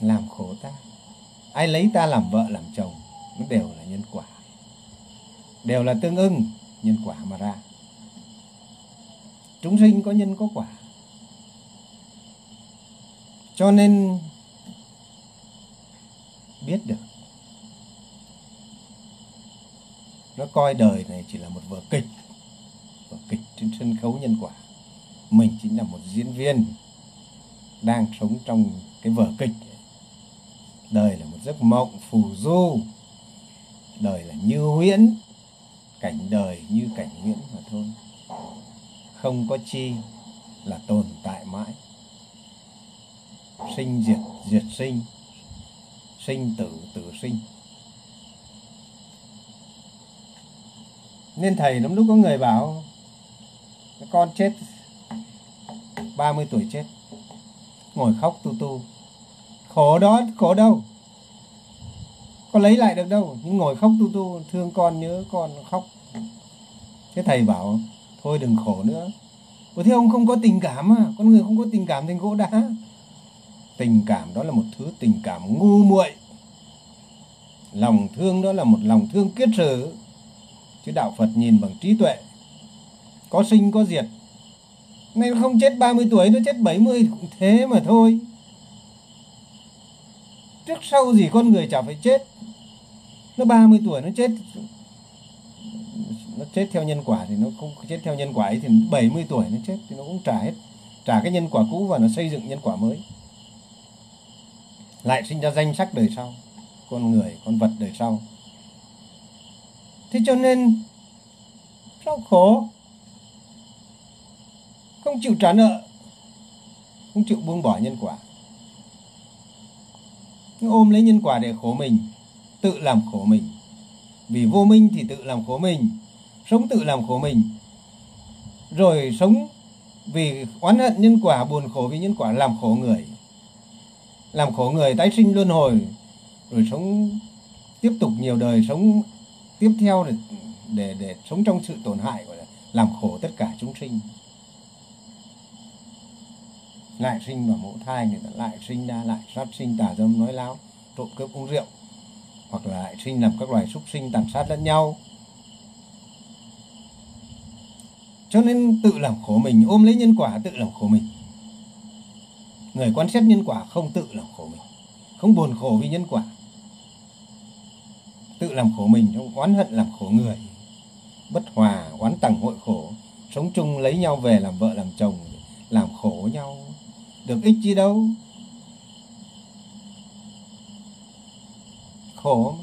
làm khổ ta, ai lấy ta làm vợ, làm chồng, nó đều là nhân quả. Đều là tương ưng, nhân quả mà ra chúng sinh có nhân có quả. Cho nên biết được, nó coi đời này chỉ là một vở kịch vở kịch trên sân khấu nhân quả. Mình chính là một diễn viên đang sống trong cái vở kịch. Đời là một giấc mộng phù du. Đời là như huyễn, cảnh đời như cảnh huyễn mà thôi không có chi là tồn tại mãi. Sinh diệt diệt sinh sinh tử tử sinh. Nên thầy lắm lúc có người bảo, con chết 30 tuổi chết, ngồi khóc tu tu. Khổ đó, khổ đâu? Có lấy lại được đâu? Nhưng ngồi khóc tu tu, thương con, nhớ con, khóc. Thế thầy bảo thôi đừng khổ nữa. Ủa, thế ông không có tình cảm à? Con người không có tình cảm thành gỗ đá. Tình cảm đó là một thứ tình cảm ngu muội. Lòng thương đó là một lòng thương kiết sử chứ đạo Phật nhìn bằng trí tuệ. Có sinh, có diệt. Nên không chết 30 tuổi nó chết 70 cũng thế mà thôi. Trước sau gì con người chả phải chết. Nó 30 tuổi, nó chết nó chết theo nhân quả thì nó không chết theo nhân quả ấy thì 70 tuổi nó chết thì nó cũng trả hết, trả cái nhân quả cũ và nó xây dựng nhân quả mới. Lại sinh ra danh sắc đời sau, con người, con vật đời sau. Thế cho nên sao khổ, không chịu trả nợ, không chịu buông bỏ nhân quả. Ôm lấy nhân quả để khổ mình, tự làm khổ mình. Vì vô minh thì tự làm khổ mình sống tự làm khổ mình rồi sống vì oán hận nhân quả buồn khổ vì nhân quả làm khổ người. Làm khổ người tái sinh luân hồi rồi sống tiếp tục nhiều đời sống tiếp theo để để, để sống trong sự tổn hại gọi là làm khổ tất cả chúng sinh. Lại sinh vào mẫu thai người ta lại sinh ra lại sát sinh tà dâm nói láo trộm cướp uống rượu hoặc là lại sinh làm các loài súc sinh tàn sát lẫn nhau. Cho nên tự làm khổ mình, ôm lấy nhân quả tự làm khổ mình. Người quan sát nhân quả không tự làm khổ mình, không buồn khổ vì nhân quả. Tự làm khổ mình trong oán hận làm khổ người, bất hòa, oán tầng hội khổ, sống chung lấy nhau về làm vợ làm chồng, làm khổ nhau. Được ích gì đâu? Khổ.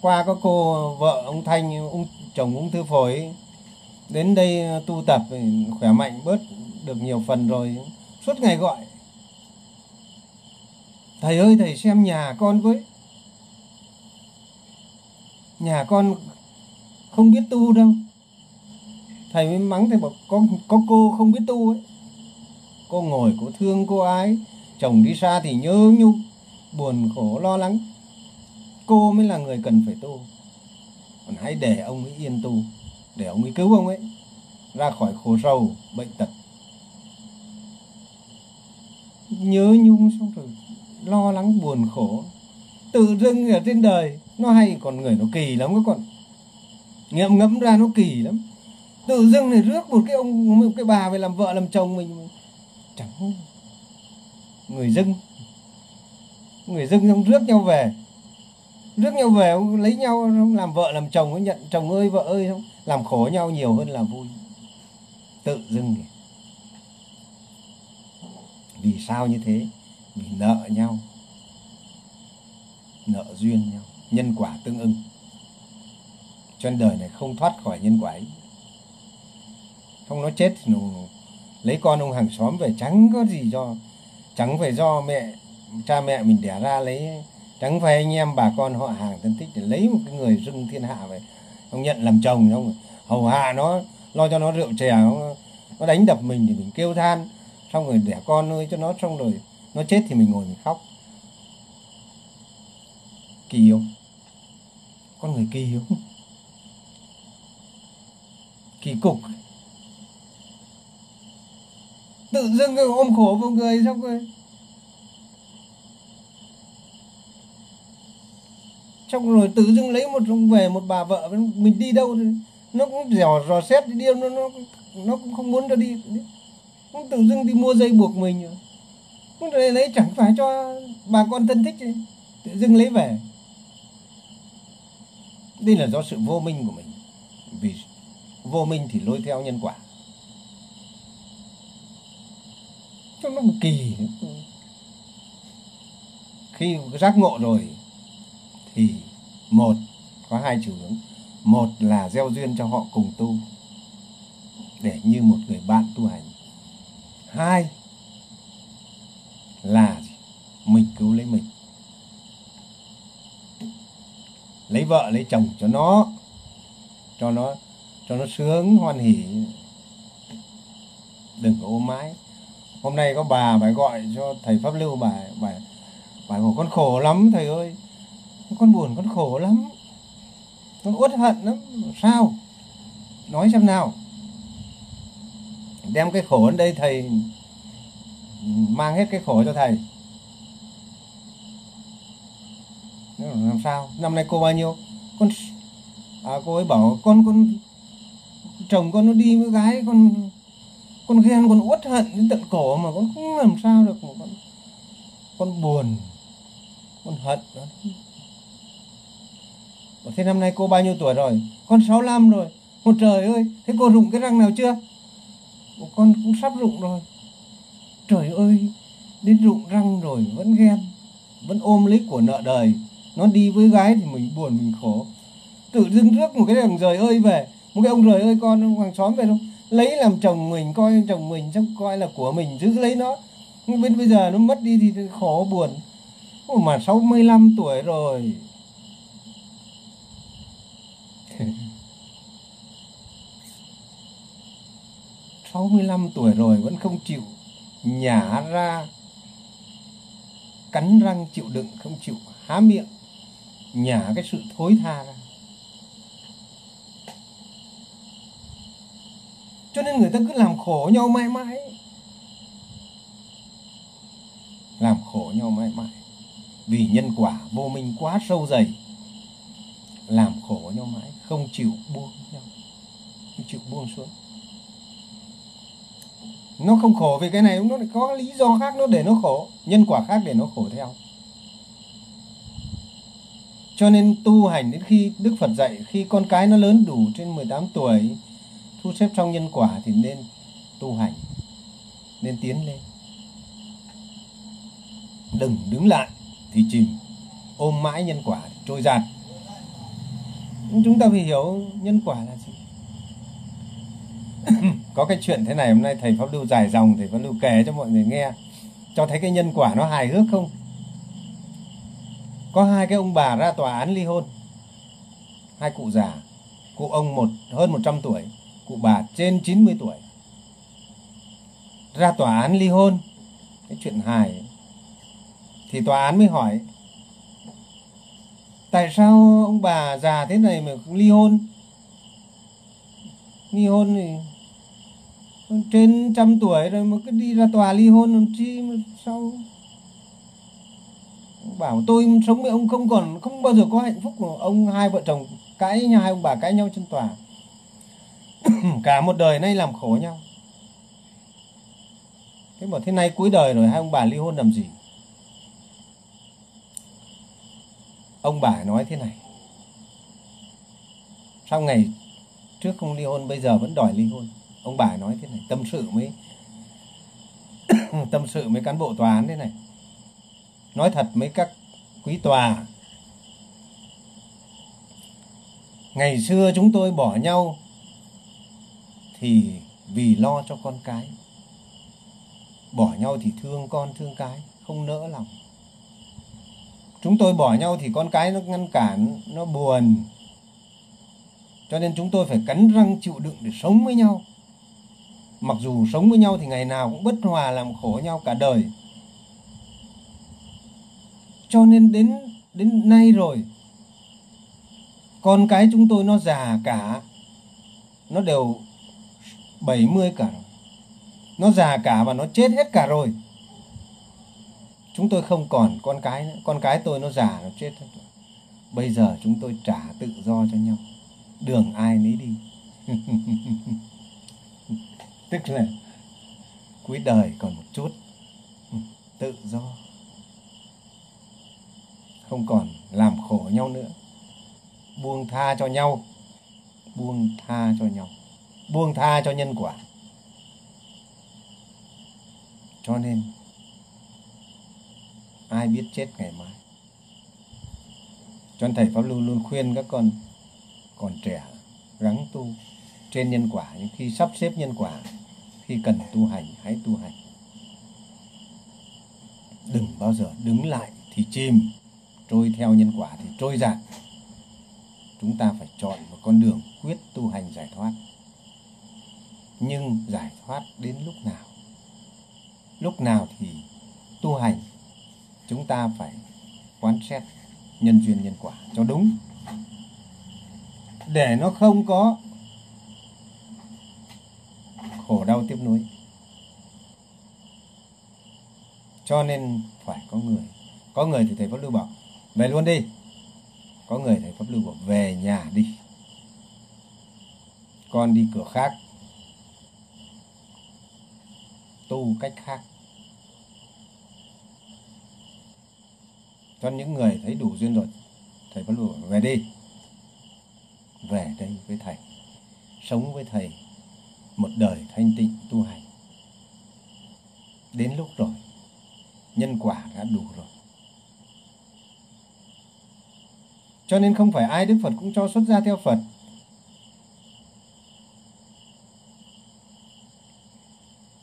Qua có cô vợ ông thanh, ông chồng ung thư phổi đến đây ờ, tu tập khỏe mạnh bớt được nhiều phần rồi. Suốt ngày gọi. Thầy ơi, thầy xem nhà con với. Nhà con không biết tu đâu. Thầy mới mắng, thầy bảo, có có cô không biết tu ấy. Cô ngồi, cô thương cô ái. Chồng đi xa thì nhớ nhung buồn, khổ, lo lắng. Cô mới là người cần phải tu. Còn hãy để ông ấy yên tu để ông ấy cứu ông ấy, ra khỏi khổ sâu bệnh tật. Nhớ nhung xong rồi, lo lắng buồn khổ. Tự dưng ở trên đời, nó hay, còn người nó kỳ lắm các con. Ngẫm ngẫm ra nó kỳ lắm. Tự dưng này rước một cái ông, một cái bà về làm vợ, làm chồng mình. Chẳng người dưng người dưng xong rước nhau về rước nhau về lấy nhau làm vợ, làm chồng nhận, chồng ơi, vợ ơi, không? Làm khổ nhau nhiều hơn là vui. Tự dưng. Vì sao như thế? Vì nợ nhau. Nợ duyên nhau. Nhân quả tương ưng. Trên đời này không thoát khỏi nhân quả ấy. Không nó chết thì nó lấy con ông hàng xóm về, chẳng có gì do, chẳng phải do mẹ, cha mẹ mình đẻ ra lấy chẳng phải anh em bà con họ hàng thân thích để lấy một cái người dưng thiên hạ về ông nhận làm chồng không hầu hạ nó lo cho nó rượu chè nó, nó đánh đập mình thì mình kêu than xong rồi đẻ con nuôi cho nó xong rồi nó chết thì mình ngồi mình khóc. Kỳ không? Con người kỳ không? Kỳ cục. Tự dưng ôm khổ vào người xong rồi xong rồi tự dưng lấy một về một bà vợ mình đi đâu thì nó cũng dò dò xét đi đâu nó nó nó cũng không muốn cho đi. Cũng tự dưng đi mua dây buộc mình. Rồi cũng lấy, lấy chẳng phải cho bà con thân thích ấy. tự dưng lấy về. Đây là do sự vô minh của mình. Vì vô minh thì lôi theo nhân quả. Cho nó một kỳ. Khi giác ngộ rồi thì một, có hai chủ hướng. Một là gieo duyên cho họ cùng tu, để như một người bạn tu hành. Hai là mình cứu lấy mình. Lấy vợ, lấy chồng cho nó cho nó cho nó sướng, hoan hỉ đừng có ôm mãi. Hôm nay có bà phải gọi cho thầy pháp lưu, bà bà bà bảo con khổ lắm, thầy ơi con buồn con khổ lắm. Con uất hận lắm. Sao? Nói xem nào. Đem cái khổ đến đây thầy. Mang hết cái khổ cho thầy. Làm sao? Năm nay cô bao nhiêu? Con à, cô ấy bảo con con chồng con nó đi với gái con con ghen con uất hận đến tận cổ mà con không làm sao được mà con con buồn con hận đó thế năm nay cô bao nhiêu tuổi rồi? Con 65 rồi. Một trời ơi, thế cô rụng cái răng nào chưa? Con cũng sắp rụng rồi. Trời ơi, đến rụng răng rồi, vẫn ghen, vẫn ôm lấy của nợ đời. Nó đi với gái thì mình buồn, mình khổ. Tự dưng rước một cái thằng rời ơi về. Một cái ông rời ơi, con ông hàng xóm về đâu lấy làm chồng mình, coi chồng mình, xong coi là của mình, giữ lấy nó. Bên bây giờ nó mất đi thì khổ, buồn. Mà 65 tuổi rồi. 65 tuổi rồi vẫn không chịu nhả ra cắn răng chịu đựng, không chịu há miệng, nhả cái sự thối tha ra. Cho nên người ta cứ làm khổ nhau mãi mãi. Làm khổ nhau mãi mãi. Vì nhân quả vô minh quá sâu dày. Làm khổ nhau mãi, không chịu buông nhau, không chịu buông xuống nó không khổ vì cái này, nó lại có lý do khác nó để nó khổ, nhân quả khác để nó khổ theo. Cho nên tu hành đến khi Đức Phật dạy, khi con cái nó lớn đủ trên 18 tuổi, thu xếp trong nhân quả thì nên tu hành, nên tiến lên. Đừng đứng lại thì chìm, ôm mãi nhân quả trôi giạt. Chúng ta phải hiểu nhân quả là gì? có cái chuyện thế này, hôm nay thầy pháp lưu dài dòng thầy pháp lưu kể cho mọi người nghe. Cho thấy cái nhân quả nó hài hước không? Có hai cái ông bà ra tòa án ly hôn. Hai cụ già, cụ ông một, hơn 100 tuổi, cụ bà trên 90 tuổi. Ra tòa án ly hôn. Cái chuyện hài. Thì tòa án mới hỏi, tại sao ông bà già thế này mà ly hôn? Ly hôn thì trên trăm tuổi rồi mà cứ đi ra tòa ly hôn làm chi mà sao? Bảo tôi sống với ông không còn, không bao giờ có hạnh phúc của ông. Hai vợ chồng cãi nhau, hai ông bà cãi nhau trên tòa. Cả một đời nay làm khổ nhau. Thế mà thế nay cuối đời rồi, hai ông bà ly hôn làm gì? Ông bà nói thế này. Sau ngày trước không ly hôn, bây giờ vẫn đòi ly hôn? Ông bà nói thế này, tâm sự mới tâm sự với cán bộ tòa án thế này. Nói thật mấy các quý tòa. Ngày xưa chúng tôi bỏ nhau thì vì lo cho con cái. Bỏ nhau thì thương con, thương cái, không nỡ lòng. Chúng tôi bỏ nhau thì con cái nó ngăn cản, nó buồn. Cho nên chúng tôi phải cắn răng chịu đựng để sống với nhau mặc dù sống với nhau thì ngày nào cũng bất hòa làm khổ nhau cả đời. Cho nên đến đến nay rồi, con cái chúng tôi nó già cả, nó đều 70 cả. Rồi. nó già cả và nó chết hết cả rồi. Chúng tôi không còn con cái nữa. Con cái tôi nó già, nó chết hết rồi. Bây giờ chúng tôi trả tự do cho nhau. Đường ai nấy đi. tức là cuối đời còn một chút. Ừ, tự do. Không còn làm khổ nhau nữa. Buông tha cho nhau. Buông tha cho nhau. Buông tha cho nhân quả. Cho nên, ai biết chết ngày mai? Cho nên thầy pháp lưu luôn khuyên các con còn trẻ gắng tu trên nhân quả. Nhưng khi sắp xếp nhân quả khi cần tu hành, hãy tu hành. Đừng bao giờ đứng lại thì chìm. Trôi theo nhân quả thì trôi dạt. Chúng ta phải chọn một con đường quyết tu hành giải thoát. Nhưng giải thoát đến lúc nào? Lúc nào thì tu hành, chúng ta phải quán xét nhân duyên nhân quả cho đúng. Để nó không có khổ đau tiếp nối cho nên phải có người có người thì thầy pháp lưu bảo, về luôn đi. Có người thầy pháp lưu bảo, về nhà đi. Con đi cửa khác. Tu cách khác. Cho những người thấy đủ duyên rồi, thầy pháp lưu bảo, về đi. Về đây với thầy, sống với thầy một đời thanh tịnh tu hành. Đến lúc rồi, nhân quả đã đủ rồi. Cho nên không phải ai đức phật cũng cho xuất gia theo phật.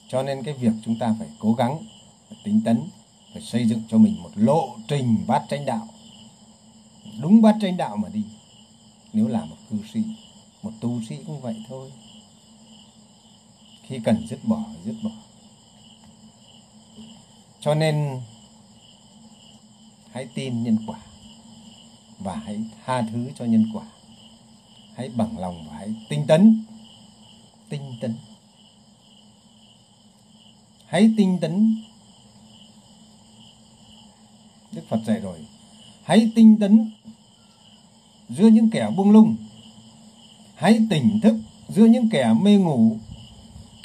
Cho nên cái việc chúng ta phải cố gắng, phải tính tấn, phải xây dựng cho mình một lộ trình bát chánh đạo. Đúng bát chánh đạo mà đi, nếu là một cư sĩ, một tu sĩ cũng vậy thôi khi cần dứt bỏ dứt bỏ. Cho nên, hãy tin nhân quả và hãy tha thứ cho nhân quả. Hãy bằng lòng và hãy tinh tấn. Tinh tấn. Hãy tinh tấn. Đức phật dạy rồi, hãy tinh tấn giữa những kẻ buông lung. Hãy tỉnh thức giữa những kẻ mê ngủ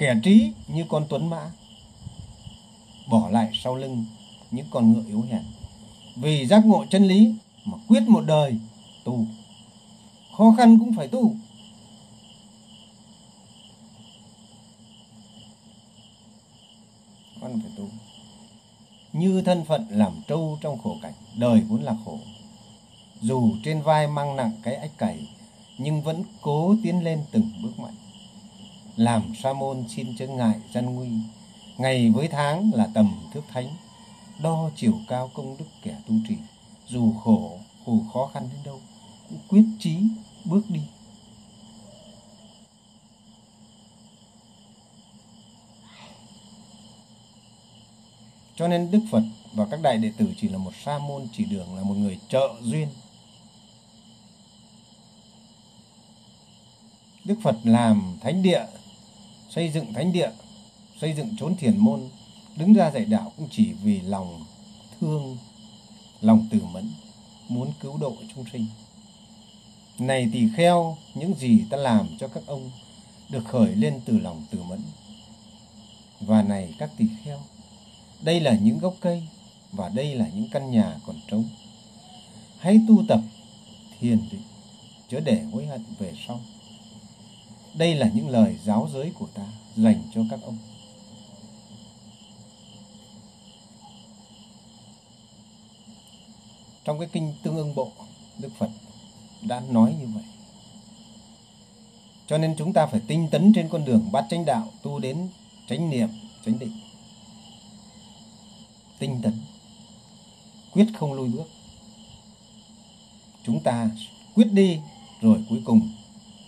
kẻ trí như con tuấn mã, bỏ lại sau lưng những con ngựa yếu hèn. Vì giác ngộ chân lý mà quyết một đời tu khó khăn cũng phải tu con phải tu như thân phận làm trâu trong khổ cảnh, đời vốn là khổ. Dù trên vai mang nặng cái ách cày, nhưng vẫn cố tiến lên từng bước mạnh làm sa môn xin chớ ngại gian nguy. Ngày với tháng là tầm thước thánh, đo chiều cao công đức kẻ tu trì. Dù khổ khổ khó khăn đến đâu, cũng quyết chí bước đi. Cho nên đức phật và các đại đệ tử chỉ là một sa môn, chỉ đường là một người trợ duyên. Đức phật làm thánh địa xây dựng thánh địa, xây dựng chốn thiền môn, đứng ra dạy đạo cũng chỉ vì lòng thương, lòng từ mẫn, muốn cứu độ chúng sinh. Này tỳ kheo, những gì ta làm cho các ông được khởi lên từ lòng từ mẫn. Và này các tỳ kheo, đây là những gốc cây và đây là những căn nhà còn trống. Hãy tu tập thiền định chớ để hối hận về sau đây là những lời giáo giới của ta dành cho các ông. Trong cái kinh Tương ưng Bộ, Đức Phật đã nói như vậy. cho nên chúng ta phải tinh tấn trên con đường bát chánh đạo tu đến chánh niệm chánh định tinh tấn quyết không lùi bước chúng ta quyết đi rồi cuối cùng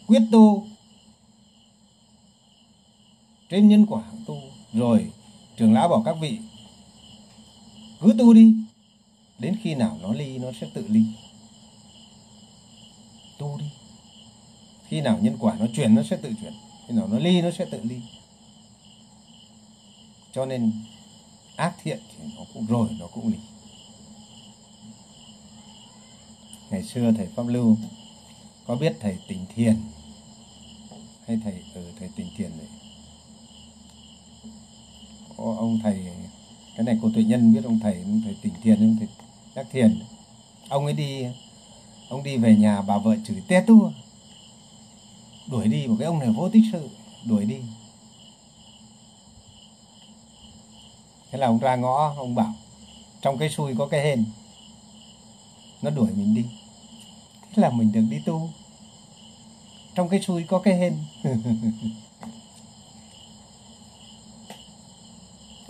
quyết tu trên nhân quả tu rồi trưởng lão bảo các vị cứ tu đi. Đến khi nào nó ly nó sẽ tự ly. Tu đi. Khi nào nhân quả nó chuyển nó sẽ tự chuyển. Khi nào nó ly nó sẽ tự ly. Cho nên ác thiện thì nó cũng rồi nó cũng ly. Ngày xưa thầy pháp lưu có biết thầy tình thiền hay thầy ở ừ, thầy tình thiền này có ông thầy, cái này cô tuệ nhân biết, ông thầy ông thầy tỉnh thiền, ông thầy đắc thiền. Ông ấy đi, ông đi về nhà bà vợ chửi te tua. Đuổi đi một cái ông này vô tích sự, đuổi đi. Thế là ông ra ngõ, ông bảo, trong cái xui có cái hên, nó đuổi mình đi. Thế là mình được đi tu. Trong cái xui có cái hên.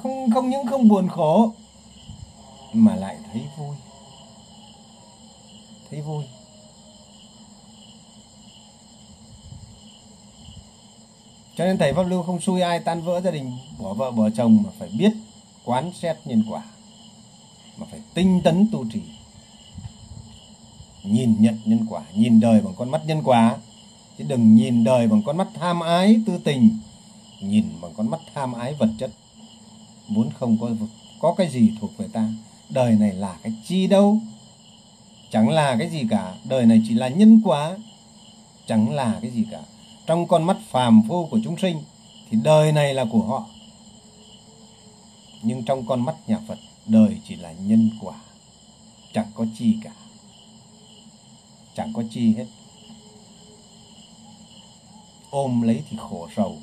không không những không buồn khổ, mà lại thấy vui. Thấy vui. Cho nên thầy pháp lưu không xui ai tan vỡ gia đình, bỏ vợ, bỏ chồng mà phải biết quán xét nhân quả, mà phải tinh tấn tu trì. Nhìn nhận nhân quả, nhìn đời bằng con mắt nhân quả. Chứ đừng nhìn đời bằng con mắt tham ái tư tình, nhìn bằng con mắt tham ái vật chất muốn không có có cái gì thuộc về ta? Đời này là cái chi đâu? Chẳng là cái gì cả. Đời này chỉ là nhân quả. Chẳng là cái gì cả. Trong con mắt phàm phu của chúng sinh, thì đời này là của họ. Nhưng trong con mắt nhà Phật, đời chỉ là nhân quả. Chẳng có chi cả. Chẳng có chi hết. Ôm lấy thì khổ sầu.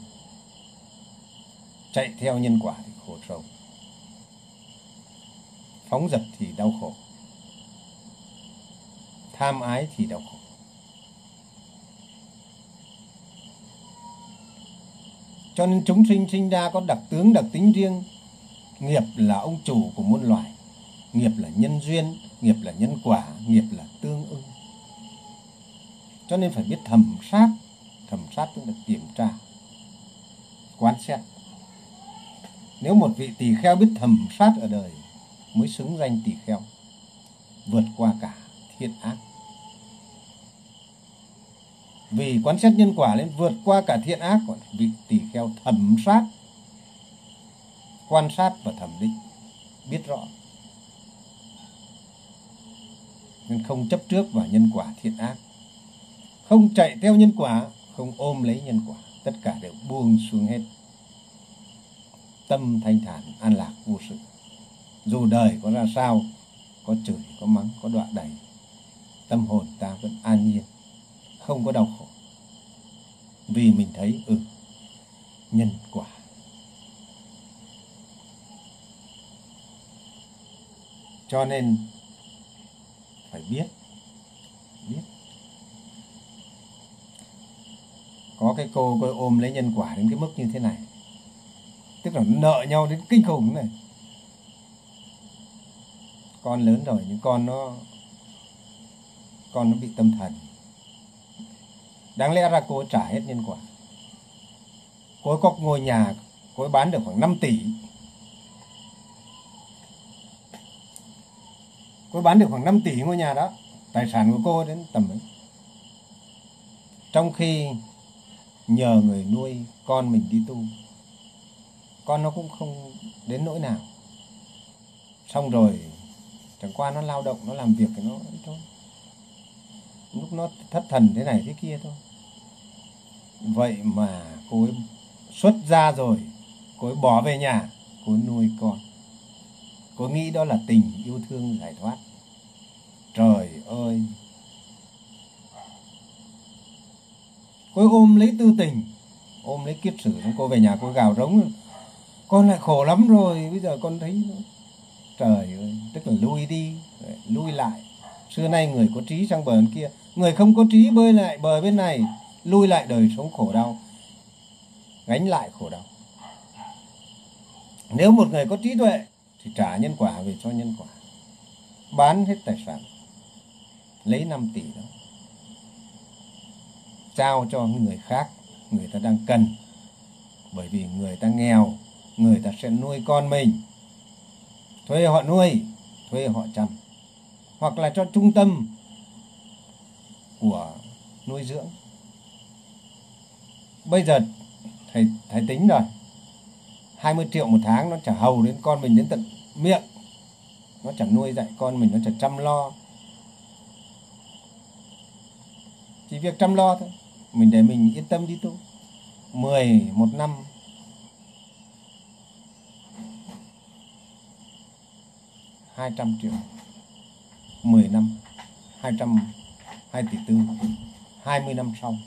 Chạy theo nhân quả thì khổ sầu phóng dật thì đau khổ. Tham ái thì đau khổ. Cho nên chúng sinh sinh ra có đặc tướng, đặc tính riêng. Nghiệp là ông chủ của muôn loài. Nghiệp là nhân duyên, nghiệp là nhân quả, nghiệp là tương ưng. Cho nên phải biết thầm sát. Thầm sát tức là kiểm tra quan sát nếu một vị tỳ kheo biết thầm sát ở đời, mới xứng danh tỳ kheo, vượt qua cả thiện ác. Vì quan sát nhân quả nên vượt qua cả thiện ác còn vị tỳ kheo thẩm sát quan sát và thẩm định, biết rõ. Nên không chấp trước vào nhân quả thiện ác. Không chạy theo nhân quả, không ôm lấy nhân quả, tất cả đều buông xuống hết tâm thanh thản, an lạc, vô sự. Dù đời có ra sao, có chửi có mắng, có đọa đầy tâm hồn ta vẫn an nhiên, không có đau khổ. Vì mình thấy ừ nhân quả. Cho nên phải biết biết. Có cái cô cô ôm lấy nhân quả đến cái mức như thế này tức là nợ nhau đến kinh khủng này. Con lớn rồi, nhưng con nó con nó bị tâm thần. Đáng lẽ ra cô trả hết nhân quả. Cô ấy có ngôi nhà, cô ấy bán được khoảng 5 tỷ. Cô ấy bán được khoảng 5 tỷ ngôi nhà đó. Tài sản của cô đến tầm ấy. Trong khi nhờ người nuôi con mình đi tu con nó cũng không đến nỗi nào. Xong rồi, chẳng qua nó lao động, nó làm việc thì nó thôi. Lúc nó thất thần thế này thế kia thôi. Vậy mà cô ấy xuất ra rồi, cô ấy bỏ về nhà, cô ấy nuôi con. Cô ấy nghĩ đó là tình yêu thương giải thoát. Trời ơi! Cô ấy ôm lấy tư tình, ôm lấy kiết sử, xong cô về nhà cô gào rống con lại khổ lắm rồi, bây giờ con thấy trời ơi, tức là lui đi lui lại. Xưa nay người có trí sang bờ bên kia, người không có trí bơi lại bờ bên này, lui lại đời sống khổ đau, gánh lại khổ đau. Nếu một người có trí tuệ thì trả nhân quả về cho nhân quả, bán hết tài sản, lấy 5 tỷ đó, trao cho người khác, người ta đang cần. Bởi vì người ta nghèo người ta sẽ nuôi con mình. Thuê họ nuôi, thuê họ chăm. Hoặc là cho trung tâm của nuôi dưỡng. Bây giờ, thầy thầy tính rồi. 20 triệu một tháng nó chả hầu đến con mình đến tận miệng. Nó chẳng nuôi dạy con mình, nó chẳng chăm lo. Chỉ việc chăm lo thôi. Mình để mình yên tâm đi tu. 10 một năm hai trăm triệu 10 năm, hai trăm, hai tỷ tư 20 năm sau,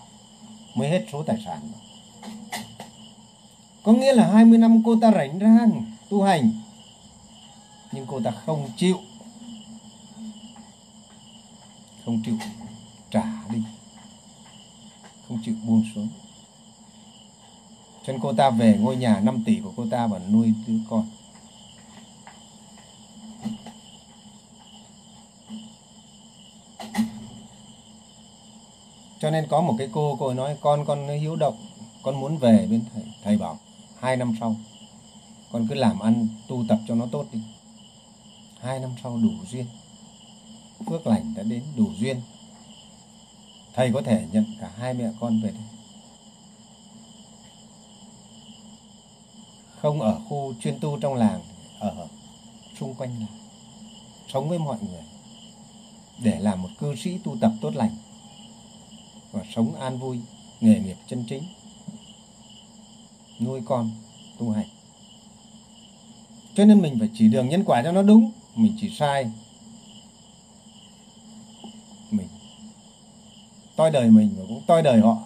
mới hết số tài sản. Có nghĩa là 20 năm cô ta rảnh rang tu hành, nhưng cô ta không chịu không chịu trả đi, không chịu buông xuống. Cho nên cô ta về ngôi nhà 5 tỷ của cô ta và nuôi đứa con. Cho nên có một cái cô cô ấy nói, con con hiếu động, con muốn về bên thầy thầy bảo, hai năm sau, con cứ làm ăn, tu tập cho nó tốt đi. Hai năm sau đủ duyên. Phước lành đã đến, đủ duyên. Thầy có thể nhận cả hai mẹ con về đây. Không ở khu chuyên tu trong làng, ở xung quanh làng. Sống với mọi người. Để làm một cư sĩ tu tập tốt lành và sống an vui, nghề nghiệp chân chính. Nuôi con, tu hành. Cho nên mình phải chỉ đường nhân quả cho nó đúng, mình chỉ sai. Mình toi đời mình và cũng toi đời họ.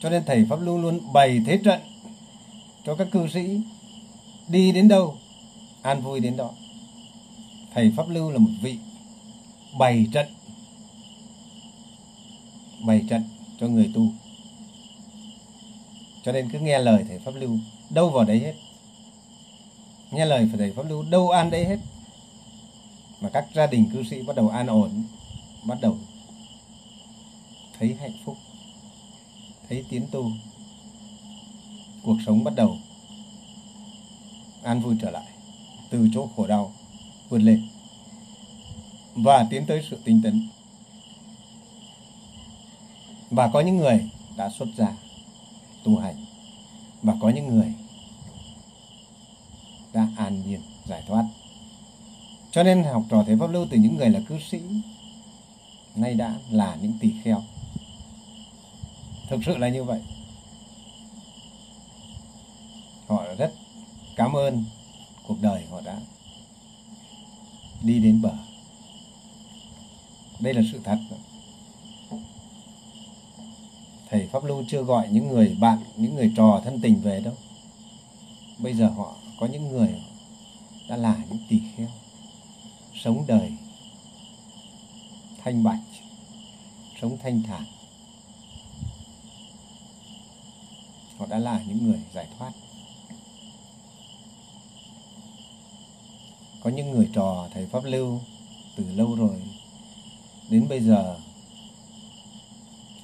Cho nên thầy pháp luôn luôn bày thế trận cho các cư sĩ đi đến đâu, an vui đến đó. Thầy pháp lưu là một vị bày trận bày trận cho người tu. Cho nên cứ nghe lời thầy pháp lưu, đâu vào đấy hết. Nghe lời thầy pháp lưu, đâu an đấy hết. Mà các gia đình cư sĩ bắt đầu an ổn, bắt đầu thấy hạnh phúc, thấy tiến tu. Cuộc sống bắt đầu an vui trở lại, từ chỗ khổ đau vượt lên và tiến tới sự tinh tấn và có những người đã xuất gia, tu hành. Và có những người đã an nhiên, giải thoát. Cho nên học trò thế pháp lưu từ những người là cư sĩ, nay đã là những tỳ kheo. Thực sự là như vậy. Họ rất cảm ơn cuộc đời họ đã đi đến bờ. Đây là sự thật thầy pháp lưu chưa gọi những người bạn, những người trò thân tình về đâu. Bây giờ họ có những người đã là những tỳ kheo, sống đời thanh bạch, sống thanh thản. Họ đã là những người giải thoát. Có những người trò thầy pháp lưu từ lâu rồi, đến bây giờ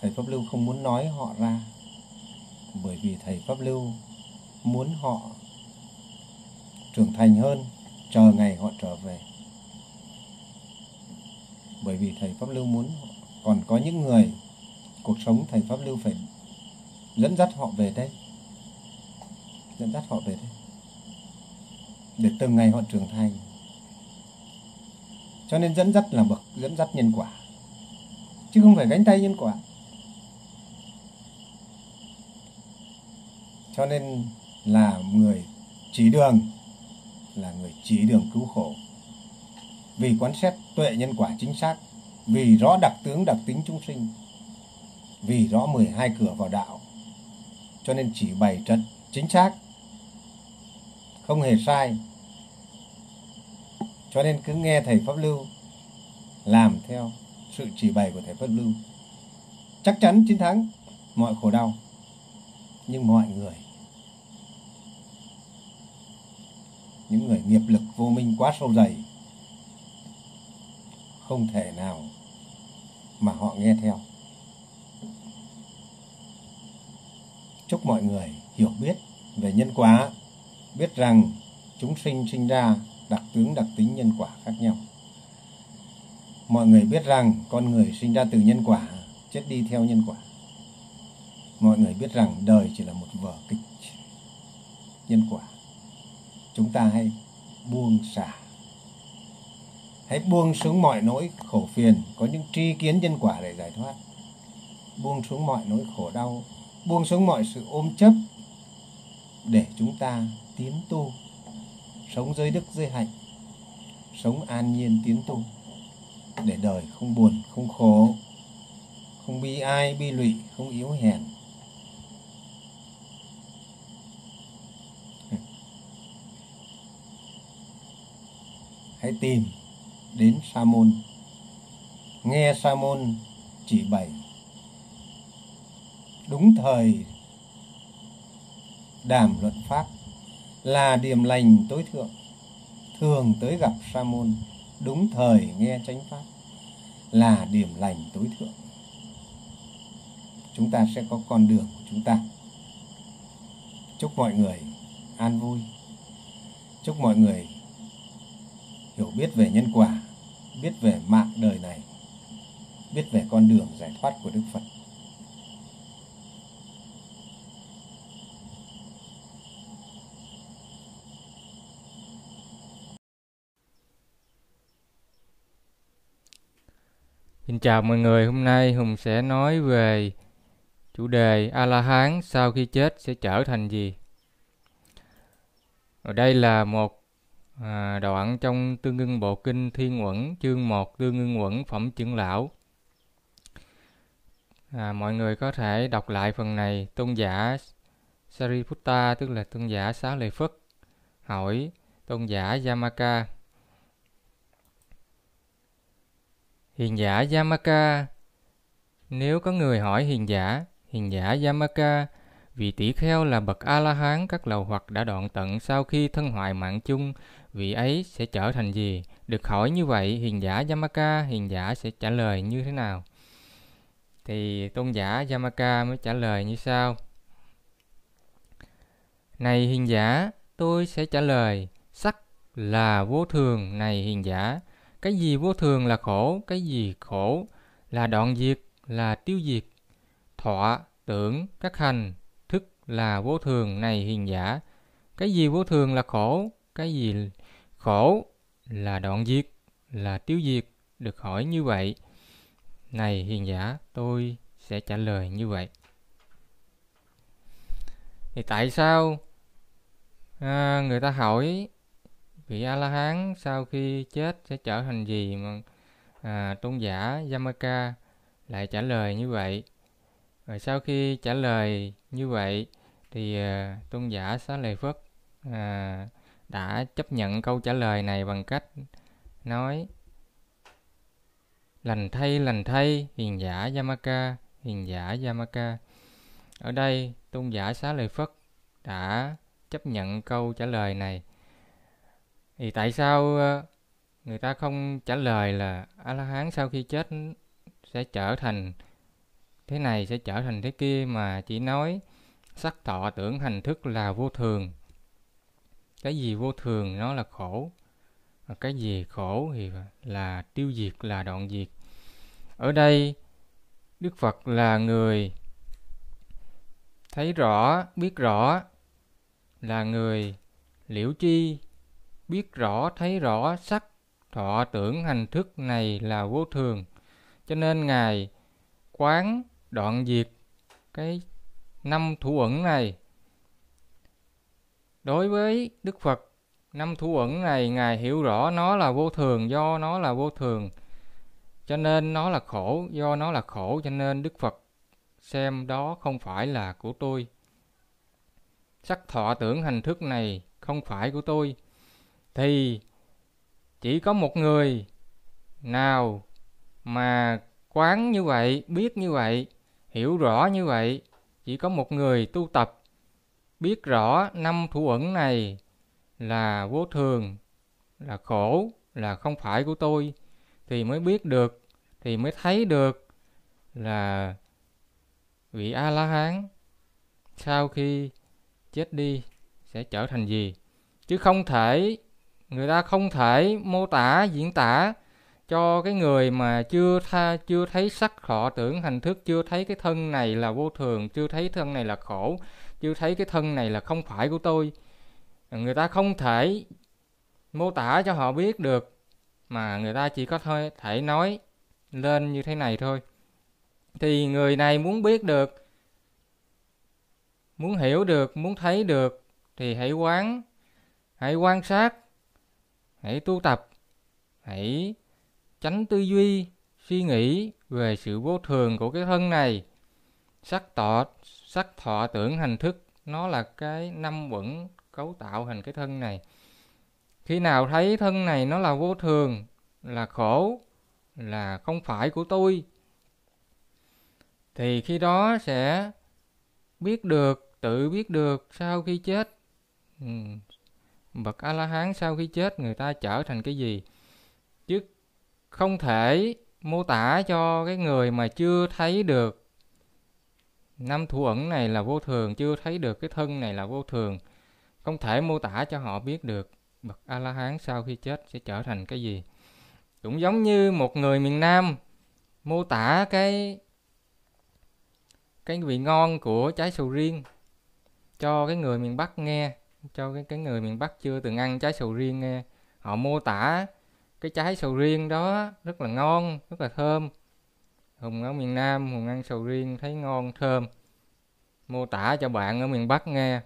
thầy pháp lưu không muốn nói họ ra. Bởi vì thầy pháp lưu muốn họ trưởng thành hơn, chờ ngày họ trở về. Bởi vì thầy pháp lưu muốn, còn có những người, cuộc sống thầy pháp lưu phải dẫn dắt họ về đây. Dẫn dắt họ về đây. Để từng ngày họ trưởng thành. Cho nên dẫn dắt là bậc dẫn dắt nhân quả. Chứ không phải gánh tay nhân quả. Cho nên là người chỉ đường, là người chỉ đường cứu khổ. Vì quán xét tuệ nhân quả chính xác, vì rõ đặc tướng đặc tính chúng sinh, vì rõ 12 cửa vào đạo. Cho nên chỉ bày trận chính xác, không hề sai. Cho nên cứ nghe thầy pháp lưu làm theo sự chỉ bày của thầy Pháp Lưu. Chắc chắn chiến thắng, mọi khổ đau nhưng mọi người, những người nghiệp lực vô minh quá sâu dày, không thể nào mà họ nghe theo. Chúc mọi người hiểu biết về nhân quả, biết rằng chúng sinh sinh ra đặc tướng đặc tính nhân quả khác nhau. Mọi người biết rằng con người sinh ra từ nhân quả, chết đi theo nhân quả mọi người biết rằng đời chỉ là một vở kịch nhân quả. Chúng ta hãy buông xả. Hãy buông xuống mọi nỗi khổ phiền, có những tri kiến nhân quả để giải thoát. Buông xuống mọi nỗi khổ đau, buông xuống mọi sự ôm chấp để chúng ta tiến tu, sống giới đức giới hạnh, sống an nhiên tiến tu, để đời không buồn, không khổ, không bi ai bi lụy, không yếu hèn. Hãy tìm đến sa môn nghe sa môn chỉ bày, đúng thời, đàm luận pháp là điểm lành tối thượng, thường tới gặp sa môn đúng thời nghe chánh pháp là điểm lành tối thượng. Chúng ta sẽ có con đường của chúng ta. Chúc mọi người an vui. Chúc mọi người hiểu biết về nhân quả biết về mạng đời này biết về con đường giải thoát của đức phật Xin chào mọi người, hôm nay Hùng sẽ nói về chủ đề A-la-hán sau khi chết sẽ trở thành gì. Ở đây là một à, đoạn trong Tương ưng Bộ Kinh Thiên Uẩn, chương 1 Tương ưng Uẩn Phẩm Trưởng Lão. À, mọi người có thể đọc lại phần này, tôn giả Sariputta, tức là tôn giả Xá Lợi Phất, hỏi tôn giả Yamaka Hiền giả Yamaka Nếu có người hỏi hiền giả, hiền giả Yamaka, vị tỷ kheo là bậc A-la-hán các lầu hoặc đã đoạn tận sau khi thân hoại mạng chung, vị ấy sẽ trở thành gì? Được hỏi như vậy, hiền giả Yamaka, hiền giả sẽ trả lời như thế nào? Thì tôn giả Yamaka mới trả lời như sau. Này hiền giả, tôi sẽ trả lời, sắc là vô thường, này hiền giả, cái gì vô thường là khổ, cái gì khổ là đoạn diệt, là tiêu diệt. Thọ, tưởng, các hành, là vô thường này hiền giả. Cái gì vô thường là khổ, cái gì khổ là đoạn diệt, là tiêu diệt. Được hỏi như vậy. Này hiền giả, tôi sẽ trả lời như vậy. Thì tại sao à, người ta hỏi vị a la hán sau khi chết sẽ trở thành gì mà à, tôn giả Yamaka lại trả lời như vậy rồi sau khi trả lời như vậy thì uh, tôn giả xá lợi phất uh, đã chấp nhận câu trả lời này bằng cách nói lành thay lành thay hiền giả Yamaka hiền giả Yamaka. Ở đây tôn giả xá lợi phất đã chấp nhận câu trả lời này. Thì tại sao à, người ta không trả lời là a la hán sau khi chết sẽ trở thành thế này sẽ trở thành thế kia mà chỉ nói sắc thọ tưởng hành thức là vô thường. Cái gì vô thường nó là khổ cái gì khổ thì là tiêu diệt, là đoạn diệt. Ở đây, đức phật là người thấy rõ, biết rõ, là người liễu chi, biết rõ, thấy rõ, sắc thọ tưởng hành thức này là vô thường. Cho nên ngài quán đoạn diệt cái năm thủ ẩn này. Đối với đức phật, năm thủ ẩn này ngài hiểu rõ nó là vô thường do nó là vô thường, cho nên nó là khổ do nó là khổ, cho nên đức phật xem đó không phải là của tôi. Sắc thọ tưởng hành thức này không phải của tôi. Thì chỉ có một người nào mà quán như vậy, biết như vậy, hiểu rõ như vậy chỉ có một người tu tập biết rõ năm thủ ẩn này là vô thường, là khổ, là không phải của tôi, thì mới biết được, thì mới thấy được là vị a la hán sau khi chết đi sẽ trở thành gì. Chứ không thể, người ta không thể mô tả, diễn tả cho cái người mà chưa tha, chưa thấy sắc thọ tưởng hành thức, chưa thấy cái thân này là vô thường, chưa thấy thân này là khổ, chưa thấy cái thân này là không phải của tôi, người ta không thể mô tả cho họ biết được, mà người ta chỉ có thôi, thể nói lên như thế này thôi. Thì người này muốn biết được, muốn hiểu được, muốn thấy được, thì hãy quán, hãy quan sát, hãy tu tập, hãy tránh tư duy, suy nghĩ về sự vô thường của cái thân này. Sắc thọ sắc thọ tưởng hành thức, nó là cái năm uẩn cấu tạo thành cái thân này. Khi nào thấy thân này nó là vô thường, là khổ, là không phải của tôi, thì khi đó sẽ biết được, tự biết được sau khi chết. Ừ. Bậc a la hán sau khi chết, người ta trở thành cái gì? Không thể mô tả cho cái người mà chưa thấy được năm thủ ẩn này là vô thường, chưa thấy được cái thân này là vô thường, không thể mô tả cho họ biết được bậc a la hán sau khi chết sẽ trở thành cái gì. Cũng giống như một người miền nam mô tả cái cái vị ngon của trái sầu riêng cho cái người miền bắc nghe, cho cái cái người miền bắc chưa từng ăn trái sầu riêng nghe. Họ mô tả cái trái sầu riêng đó rất là ngon, rất là thơm. Hùng ở miền nam, hùng ăn sầu riêng thấy ngon, thơm. Mô tả cho bạn ở miền bắc nghe.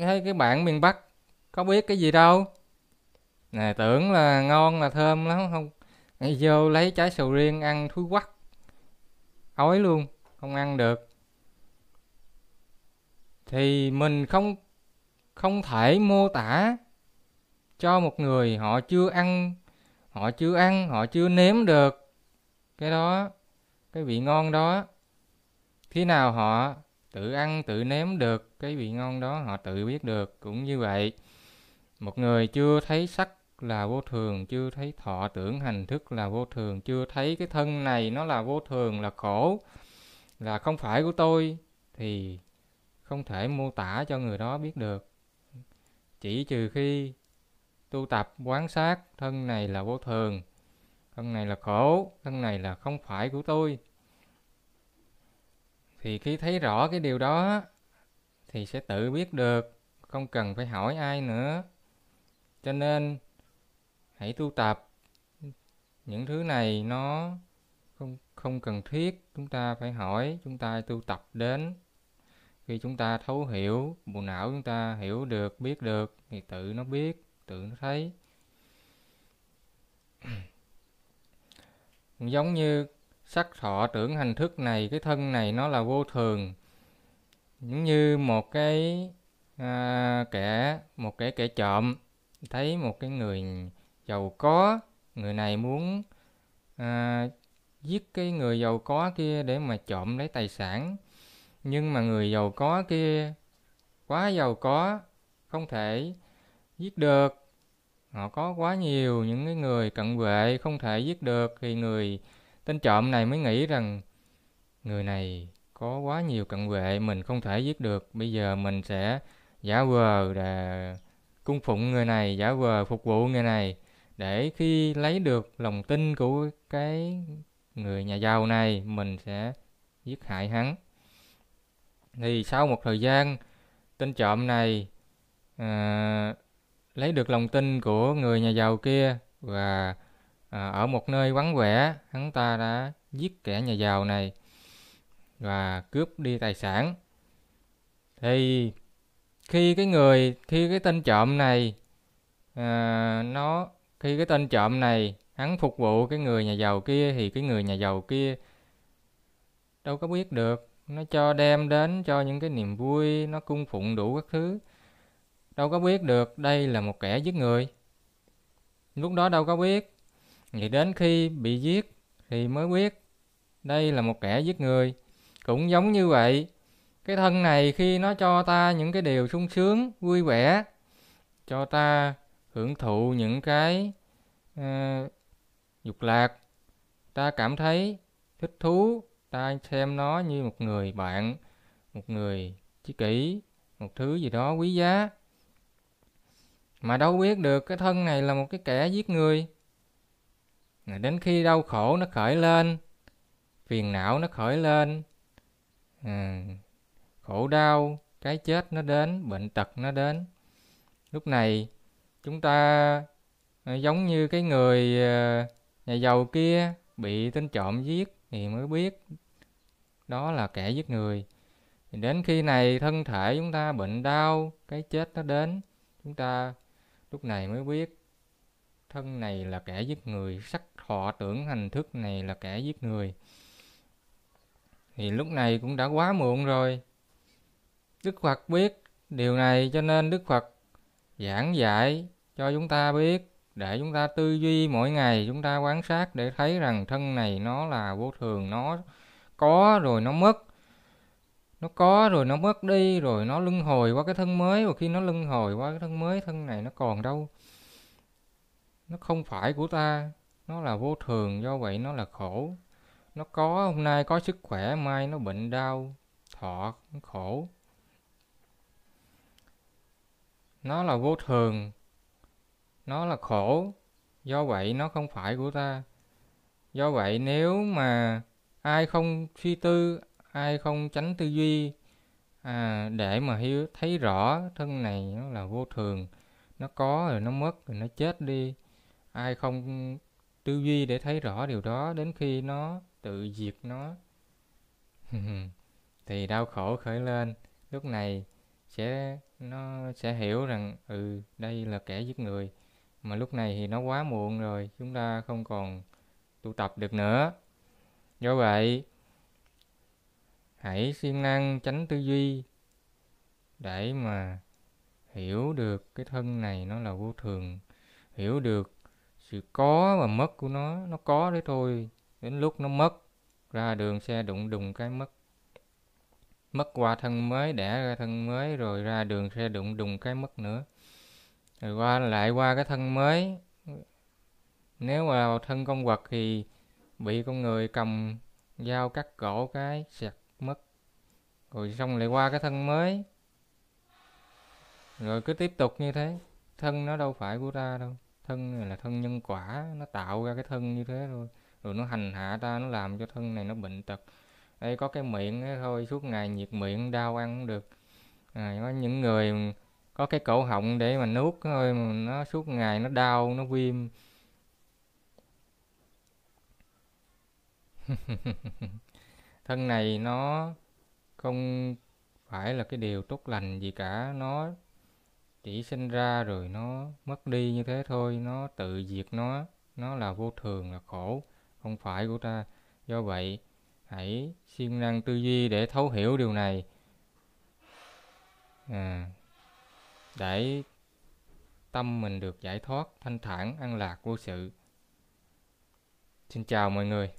Thấy cái bạn miền bắc có biết cái gì đâu. Nè, tưởng là ngon là thơm lắm, không. Ngay vô lấy trái sầu riêng ăn thúi quắc. Ói luôn, không ăn được. Thì mình không không thể mô tả cho một người họ chưa ăn, họ chưa ăn, họ chưa nếm được cái đó, cái vị ngon đó. Khi nào họ tự ăn, tự nếm được cái vị ngon đó, họ tự biết được, cũng như vậy. Một người chưa thấy sắc là vô thường, chưa thấy thọ tưởng, hành thức là vô thường, chưa thấy cái thân này nó là vô thường, là khổ, là không phải của tôi, thì không thể mô tả cho người đó biết được. Chỉ trừ khi tu tập, quán sát. Thân này là vô thường, thân này là khổ, thân này là không phải của tôi. Thì khi thấy rõ cái điều đó, thì sẽ tự biết được, không cần phải hỏi ai nữa. Cho nên, hãy tu tập. Những thứ này nó không không cần thiết. Chúng ta phải hỏi, chúng ta tu tập đến. Khi chúng ta thấu hiểu, bộ não chúng ta hiểu được, biết được, thì tự nó biết tự nó thấy giống như sắc thọ tưởng hành thức này cái thân này nó là vô thường. Giống như một cái à, kẻ một cái kẻ trộm thấy một cái người giàu có người này muốn à, giết cái người giàu có kia để mà trộm lấy tài sản. Nhưng mà người giàu có kia quá giàu có không thể giết được họ có quá nhiều những cái người cận vệ không thể giết được thì người tên trộm này mới nghĩ rằng người này có quá nhiều cận vệ mình không thể giết được. Bây giờ mình sẽ giả vờ để cung phụng người này giả vờ phục vụ người này để khi lấy được lòng tin của cái người nhà giàu này mình sẽ giết hại hắn. Thì sau một thời gian tên trộm này à, lấy được lòng tin của người nhà giàu kia và à, ở một nơi vắng vẻ hắn ta đã giết kẻ nhà giàu này và cướp đi tài sản. Thì khi cái người khi cái tên trộm này à, nó khi cái tên trộm này hắn phục vụ cái người nhà giàu kia thì cái người nhà giàu kia đâu có biết được. Nó cho đem đến cho những cái niềm vui nó cung phụng đủ các thứ đâu có biết được đây là một kẻ giết người lúc đó đâu có biết Vậy đến khi bị giết thì mới biết đây là một kẻ giết người. Cũng giống như vậy, cái thân này khi nó cho ta những cái điều sung sướng, vui vẻ, cho ta hưởng thụ những cái ờ, uh, dục lạc, ta cảm thấy thích thú, ta xem nó như một người bạn, một người chí kỷ, một thứ gì đó quý giá. Mà đâu biết được cái thân này là một cái kẻ giết người. Đến khi đau khổ nó khởi lên, phiền não nó khởi lên, à, khổ đau, cái chết nó đến, bệnh tật nó đến. Lúc này chúng ta à, giống như cái người à, nhà giàu kia bị tên trộm giết thì mới biết đó là kẻ giết người. Thì đến khi này thân thể chúng ta bệnh đau, cái chết nó đến, chúng ta lúc này mới biết thân này là kẻ giết người, sắc thọ tưởng hành thức này là kẻ giết người. Thì lúc này cũng đã quá muộn rồi. Đức Phật biết điều này cho nên Đức Phật giảng dạy cho chúng ta biết để chúng ta tư duy mỗi ngày chúng ta quan sát để thấy rằng thân này nó là vô thường nó có rồi nó mất nó có rồi, nó mất đi rồi, nó luân hồi qua cái thân mới. Và khi nó luân hồi qua cái thân mới, thân này nó còn đâu. Nó không phải của ta. Nó là vô thường, do vậy nó là khổ. Nó có, hôm nay có sức khỏe, mai nó bệnh đau, thọ nó khổ. Nó là vô thường. Nó là khổ. Do vậy nó không phải của ta. Do vậy nếu mà ai không suy tư ai không tránh tư duy à, để mà hiểu thấy rõ thân này nó là vô thường nó có rồi nó mất rồi nó chết đi. Ai không tư duy để thấy rõ điều đó đến khi nó tự diệt nó. Thì đau khổ khởi lên lúc này sẽ nó sẽ hiểu rằng ừ đây là kẻ giết người mà lúc này thì nó quá muộn rồi chúng ta không còn tu tập được nữa. Do vậy hãy siêng năng tránh tư duy để mà hiểu được cái thân này nó là vô thường, hiểu được sự có và mất của nó nó có đấy thôi, đến lúc nó mất, ra đường xe đụng đùng cái mất mất qua thân mới, đẻ ra thân mới, rồi ra đường xe đụng đùng cái mất nữa. Rồi qua, lại qua cái thân mới, nếu mà thân con vật thì bị con người cầm dao cắt cổ cái sẹt rồi xong lại qua cái thân mới. Rồi cứ tiếp tục như thế. Thân nó đâu phải của ta đâu. Thân này là thân nhân quả. Nó tạo ra cái thân như thế thôi. Rồi nó hành hạ ta nó làm cho thân này nó bệnh tật. Đây có cái miệng ấy thôi. Suốt ngày nhiệt miệng đau ăn không được. À, có những người có cái cổ họng để mà nuốt thôi mà nó suốt ngày nó đau nó viêm. Thân này nó không phải là cái điều tốt lành gì cả nó chỉ sinh ra rồi nó mất đi như thế thôi nó tự diệt nó nó là vô thường là khổ không phải của ta. Do vậy hãy siêng năng tư duy để thấu hiểu điều này. À, để tâm mình được giải thoát thanh thản an lạc vô sự. Xin chào mọi người.